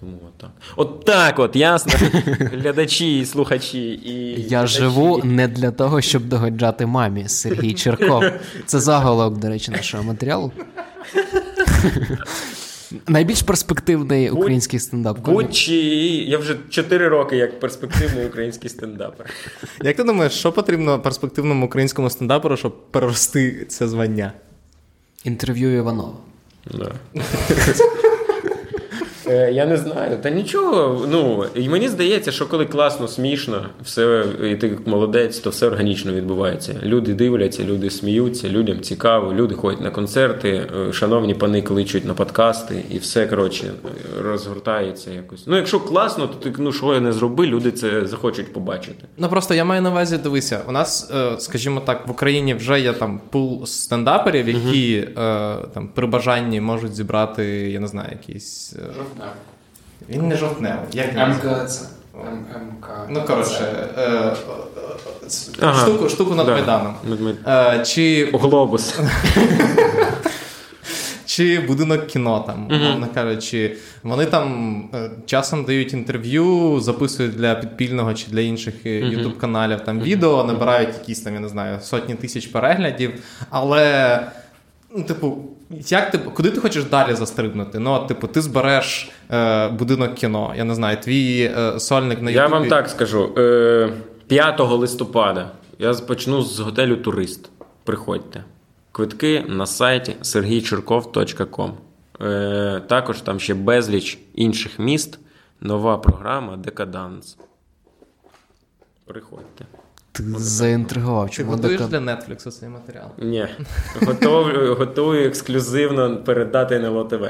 S2: Тому от так. От так от, ясно. Глядачі, слухачі і.
S3: Я
S2: глядачі.
S3: живу не для того, щоб догоджати мамі Сергій Черков. Це заголовок, до речі, нашого матеріалу. Найбільш перспективний будь, український стендап.
S2: Будь-чи я вже 4 роки як перспективний український стендапер.
S1: Як ти думаєш, що потрібно перспективному українському стендаперу, щоб перерости це звання?
S3: Інтерв'ю Іванова.
S2: Да. Е, я не знаю. Та нічого. Ну і мені здається, що коли класно, смішно, все і ти молодець, то все органічно відбувається. Люди дивляться, люди сміються, людям цікаво, люди ходять на концерти, е, шановні пани кличуть на подкасти, і все коротше розгортається якось. Ну, якщо класно, то ти ну що я не зроби, люди це захочуть побачити.
S1: Ну просто я маю на увазі, дивися, у нас, е, скажімо так, в Україні вже є там пул стендаперів, які угу. там при бажанні можуть зібрати, я не знаю, якісь. Він не жовтневий. Як
S3: МКЦ.
S1: МК. Ну, коротше, е, е, ага. штуку штуку над да. Майданом. Е, чи...
S2: Глобус.
S1: Чи будинок кіно там, умовно кажучи, вони там часом дають інтерв'ю, записують для підпільного чи для інших ютуб каналів там відео, набирають якісь там, я не знаю, сотні тисяч переглядів. Але, ну, типу, як ти куди ти хочеш далі застрибнути? Ну, типу, ти збереш е, будинок кіно. Я не знаю, твій е, сольник на
S2: Ютубі. Я вам так скажу: Е, 5 листопада я почну з готелю Турист. Приходьте. Квитки на сайті sergійчерков.com. Е, Також там ще безліч інших міст. Нова програма Декаданс. Приходьте.
S3: Ти заінтригував.
S1: Ти готуєш для Netflix цей матеріал?
S2: Ні. Готовлю, готую ексклюзивно передати на ЛОТВ.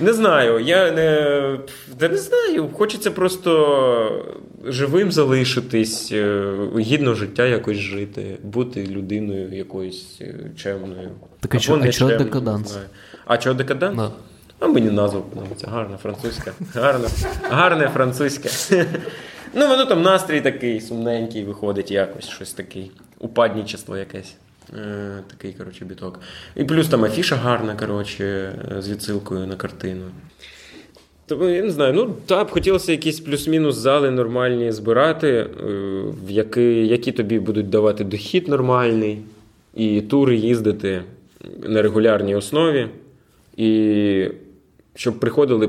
S2: Не знаю. Я не Та не знаю. Хочеться просто живим залишитись, е, гідно життя якось жити, бути людиною якоюсь е, чемною.
S3: Так, а чого декаданс?
S2: А чого декаданс? А мені назва подобається. Гарна французька. Гарна, Гарне французьке. Ну, воно там настрій такий сумненький, виходить якось щось такий. Упаднічество якесь. Е, Такий, коротше, біток. І плюс там афіша гарна, коротше, з відсилкою на картину. Тому я не знаю, ну так, хотілося якісь плюс-мінус зали нормальні збирати, е, в які, які тобі будуть давати дохід нормальний, і тури їздити на регулярній основі. І щоб приходили,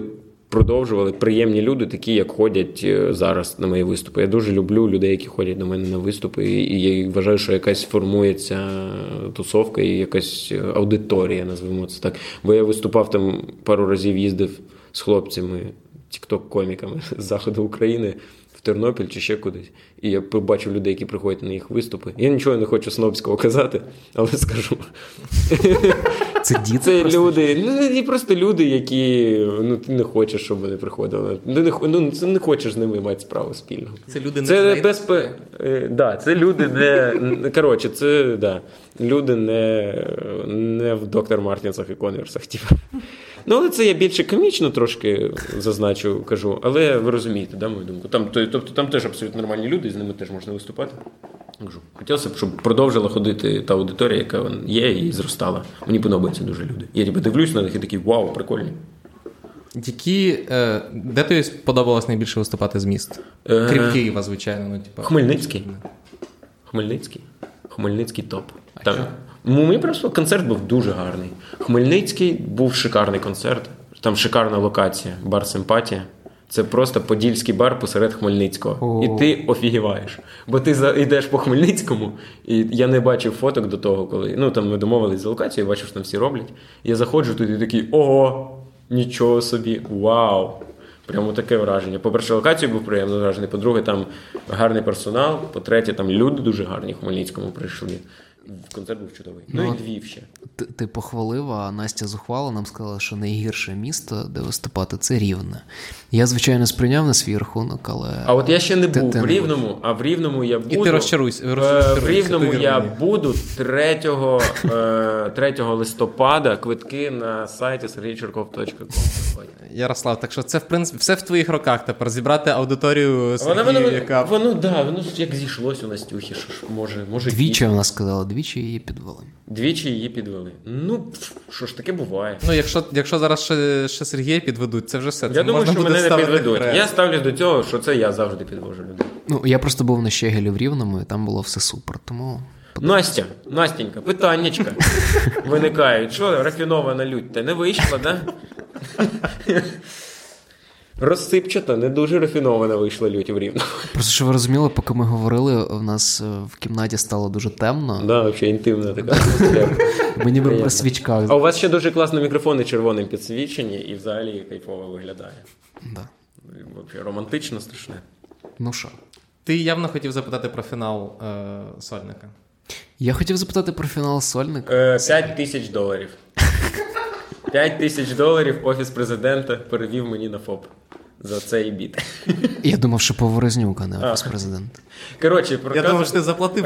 S2: продовжували приємні люди, такі, як ходять е, зараз на мої виступи. Я дуже люблю людей, які ходять до мене на виступи, і я вважаю, що якась формується тусовка і якась аудиторія, назвемо це так. Бо я виступав там пару разів, їздив з хлопцями. тікток-коміками з заходу України в Тернопіль чи ще кудись. І я побачив людей, які приходять на їх виступи. Я нічого не хочу снобського казати, але скажу.
S3: Це діти
S2: Це
S3: просто?
S2: люди, ну і просто люди, які ну ти не хочеш, щоб вони приходили. Ти не ну, це не хочеш з ними мати справу спільного.
S1: Це люди не
S2: Це без е, да, це люди не коротше, це да, люди не, не в доктор Мартінсах і конверсах. Типу. Ну, але це я більше комічно трошки зазначу, кажу. Але ви розумієте, да, мою думку. Там, тобто там теж абсолютно нормальні люди, і з ними теж можна виступати. Кажу. Хотілося б, щоб продовжила ходити та аудиторія, яка є, і зростала. Мені подобаються дуже люди. Я типу, дивлюсь на них і такий вау, прикольні.
S1: Які, е, де тобі сподобалось найбільше виступати з міст?
S2: Е,
S1: Крім Києва, звичайно. Ну, типу.
S2: Хмельницький. Хмельницький. Хмельницький топ. Там, ну, мені просто концерт був дуже гарний. Хмельницький був шикарний концерт. Там шикарна локація, бар Симпатія. Це просто подільський бар посеред Хмельницького.
S3: О.
S2: І ти офігіваєш. Бо ти за- йдеш по Хмельницькому, і я не бачив фоток до того, коли. Ну там ми домовились за локацією, бачив, що там всі роблять. Я заходжу туди і такий ого, нічого собі, вау! Прямо таке враження. По-перше, локацію був приємно вражений. По-друге, там гарний персонал. По-третє, там люди дуже гарні в Хмельницькому прийшли. Концерт був чудовий. Ну,
S3: Ну,
S2: і Львів ще.
S3: Ти, ти похвалив, а Настя зухвала нам сказала, що найгірше місто, де виступати, це рівне. Я, звичайно, сприйняв на свій рахунок, але.
S2: А от я ще не
S3: Ти-
S2: був
S3: ти
S2: в Рівному, а в Рівному я буду.
S1: ти розчаруйся,
S2: Е,
S1: розчаруйся,
S2: В Рівному я буду 3, е, 3 листопада. Квитки на сайті sergeycherkov.com.
S1: Ярослав, так що це в принципі все в твоїх руках тепер зібрати аудиторію
S2: Воно,
S1: Сергію,
S2: воно,
S1: яка
S2: воно, да, воно як зійшлось у Настюхі, що ж може, може
S3: Двічі вона сказала, двічі її підвели.
S2: Двічі її підвели. Ну, що ж таке буває.
S1: Ну, якщо, якщо зараз ще, ще Сергія підведуть, це вже все. Це
S2: Я думаю,
S1: можна
S2: що
S1: буде
S2: мене не підведуть.
S1: хрест.
S2: Я ставлюсь до цього, що це я завжди підвожу людей.
S3: Ну, я просто був на Щегелі в Рівному, і там було все супер. Тому
S2: Настя, Настенька, питаннячка виникають. Що рафінована лють? Та не вийшла, да? Розсипчата, не дуже рафінована вийшла лють в рівно.
S3: просто що ви розуміли, поки ми говорили, в нас е, в кімнаті стало дуже темно.
S2: Да, взагалі інтимна така.
S3: Ми ніби при свічках.
S2: А у вас ще дуже класно мікрофони червоним підсвічені, і взагалі кайфово виглядає.
S3: Да.
S2: Взагалі романтично страшне.
S3: Ну що?
S1: Ти явно хотів запитати про фінал е, сольника.
S3: Я хотів запитати про фінал сольник.
S2: Е, 5 тисяч доларів. 5 тисяч доларів офіс президента перевів мені на ФОП за цей біт.
S3: Я думав, що Поворознюк, а не офіс президента.
S2: Коротше,
S1: Я думав, що ти заплатив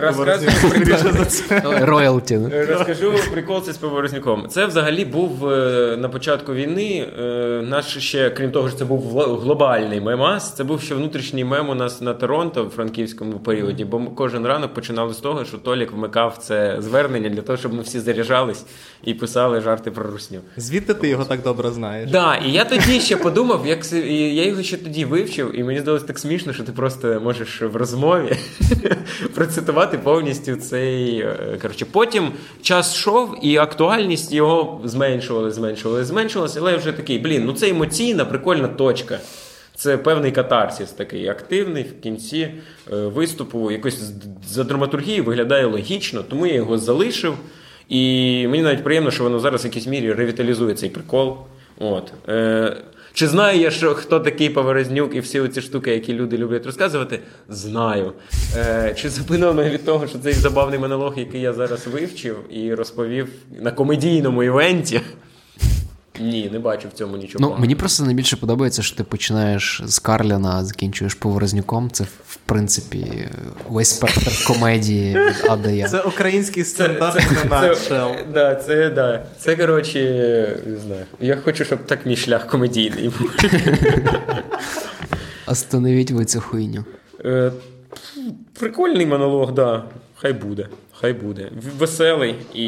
S1: за це.
S3: Роялті. ну.
S2: Розкажу прикол це з Поворознюком. Це взагалі був е, на початку війни. е, Наш ще, крім того, що це був глобальний мемас. Це був ще внутрішній мем у нас на Торонто в франківському періоді. Бо ми кожен ранок починали з того, що Толік вмикав це звернення для того, щоб ми всі заряджались і писали жарти про русню.
S1: Звідти ти його так добре знаєш.
S2: Да, і я тоді ще подумав, як я його ще тоді вивчив, і мені здалось так смішно, що ти просто можеш в розмові процитувати повністю цей. е, Коротше, потім час йшов, і актуальність його зменшували, зменшували, зменшувалася, але я вже такий, блін, ну це емоційна, прикольна точка. Це певний катарсис такий активний в кінці е, виступу. Якось за драматургією виглядає логічно, тому я його залишив. І мені навіть приємно, що воно зараз в якійсь мірі ревіталізує цей прикол. От. Е, чи знаю я, що хто такий Поворознюк і всі ці штуки, які люди люблять розказувати? Знаю. Е, чи зупинило мене від того, що цей забавний монолог, який я зараз вивчив і розповів на комедійному івенті? Ні, не бачу в цьому нічого.
S3: Ну, мені просто найбільше подобається, що ти починаєш з Карліна, а закінчуєш Поворознюком. Це, в принципі, весь спектр комедії від Я.
S1: Це український стендап
S2: це, це, да, це, да. це, коротше, не знаю. Я хочу, щоб так мій шлях комедійний був.
S3: Остановіть ви цю хуйню.
S2: Прикольний монолог, да. Хай буде. Хай буде. Веселий. І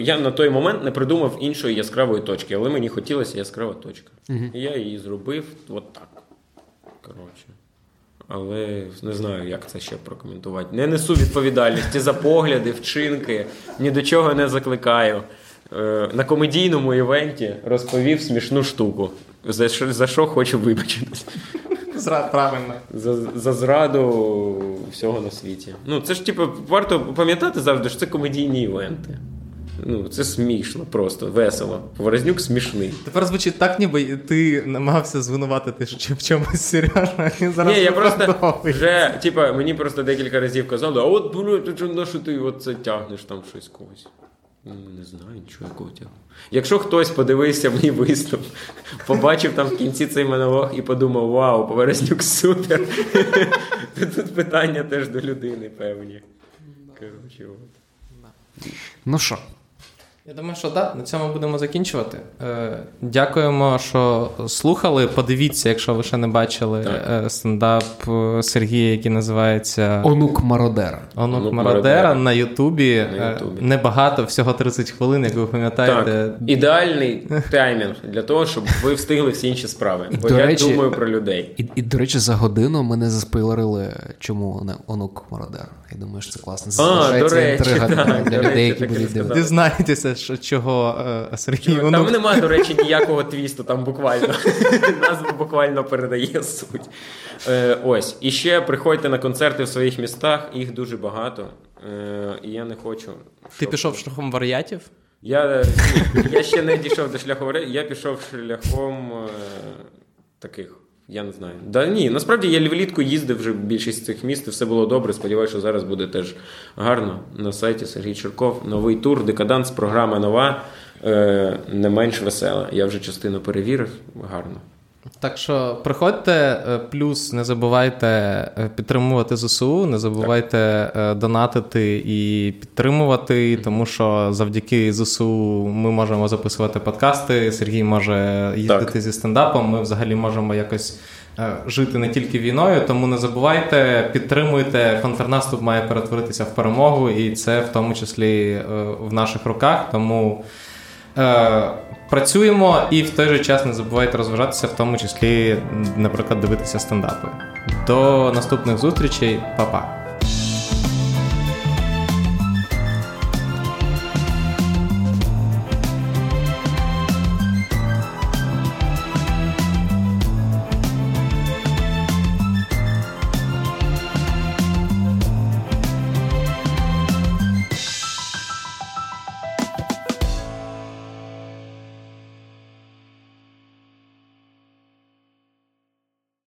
S2: я на той момент не придумав іншої яскравої точки, але мені хотілося яскрава точка. І я її зробив от так. Коротше. Але не знаю, як це ще прокоментувати. Не несу відповідальності за погляди, вчинки, ні до чого не закликаю. Е, На комедійному івенті розповів смішну штуку. За що, за що хочу вибачитись.
S1: Правильно.
S2: За, за зраду всього на світі. Ну, це ж, типу, варто пам'ятати завжди, що це комедійні івенти. Ну, це смішно, просто весело. Поворознюк смішний.
S1: Тепер звучить так, ніби ти намагався звинуватити що в чомусь і зараз
S2: Ні, я просто вже, типа, мені просто декілька разів казали, а от блю, ти що ти оце тягнеш там щось когось. Ну, не знаю, нічого якого тягу. Якщо хтось подивився мій виступ, побачив там в кінці цей монолог і подумав, вау, Поворознюк супер. то Тут питання теж до людини певні. Коротше, от.
S3: Ну що,
S1: Я думаю, що так, на цьому будемо закінчувати. Е, дякуємо, що слухали. Подивіться, якщо ви ще не бачили
S2: Так.
S1: е, стендап е, Сергія, який називається
S3: онук Мародера.
S1: Онук
S2: «Онук
S1: Мародера
S2: Мародера»
S1: на Ютубі.
S2: На
S1: Е,
S2: Ютубі.
S1: Небагато, всього 30 хвилин, як ви пам'ятаєте.
S2: Так, ідеальний таймінг для того, щоб ви встигли всі інші справи. Бо
S3: до
S2: я
S3: речі-
S2: думаю про людей.
S3: І, і, до речі, за годину мене заспойлерили, чому не онук Мародер. Я думаю, що це класно.
S2: А, до речі,
S3: інтрига
S2: так,
S3: для
S2: до
S3: людей,
S2: речі,
S3: які будуть дивитися.
S1: Дізнаєтеся, що, чого е, Сергій
S2: Там
S1: Онук
S2: немає, до речі, ніякого твісту, там буквально. Назва буквально передає суть. Е, ось. І ще приходьте на концерти в своїх містах, їх дуже багато. Е, і я не хочу.
S1: Ти пішов шляхом варіатів?
S2: Я, я ще не дійшов до шляху варі- я пішов шляхом е, таких. Я не знаю. Да ні, насправді я влітку їздив вже в більшість цих міст, і все було добре. Сподіваюся, що зараз буде теж гарно. На сайті Сергій Черков. Новий тур, декаданс, програма нова, е, не менш весела. Я вже частину перевірив. Гарно.
S1: Так що приходьте, е, плюс не забувайте е, підтримувати ЗСУ, не забувайте е, донатити і підтримувати, тому що завдяки ЗСУ ми можемо записувати подкасти. Сергій може їздити
S2: Так.
S1: зі стендапом. Ми взагалі можемо якось жити не тільки війною. Тому не забувайте, підтримуйте. Контрнаступ має перетворитися в перемогу, і це в тому числі в наших руках. Тому. Е, Працюємо і в той же час не забувайте розважатися, в тому числі, наприклад, дивитися стендапи. До наступних зустрічей, Па-па!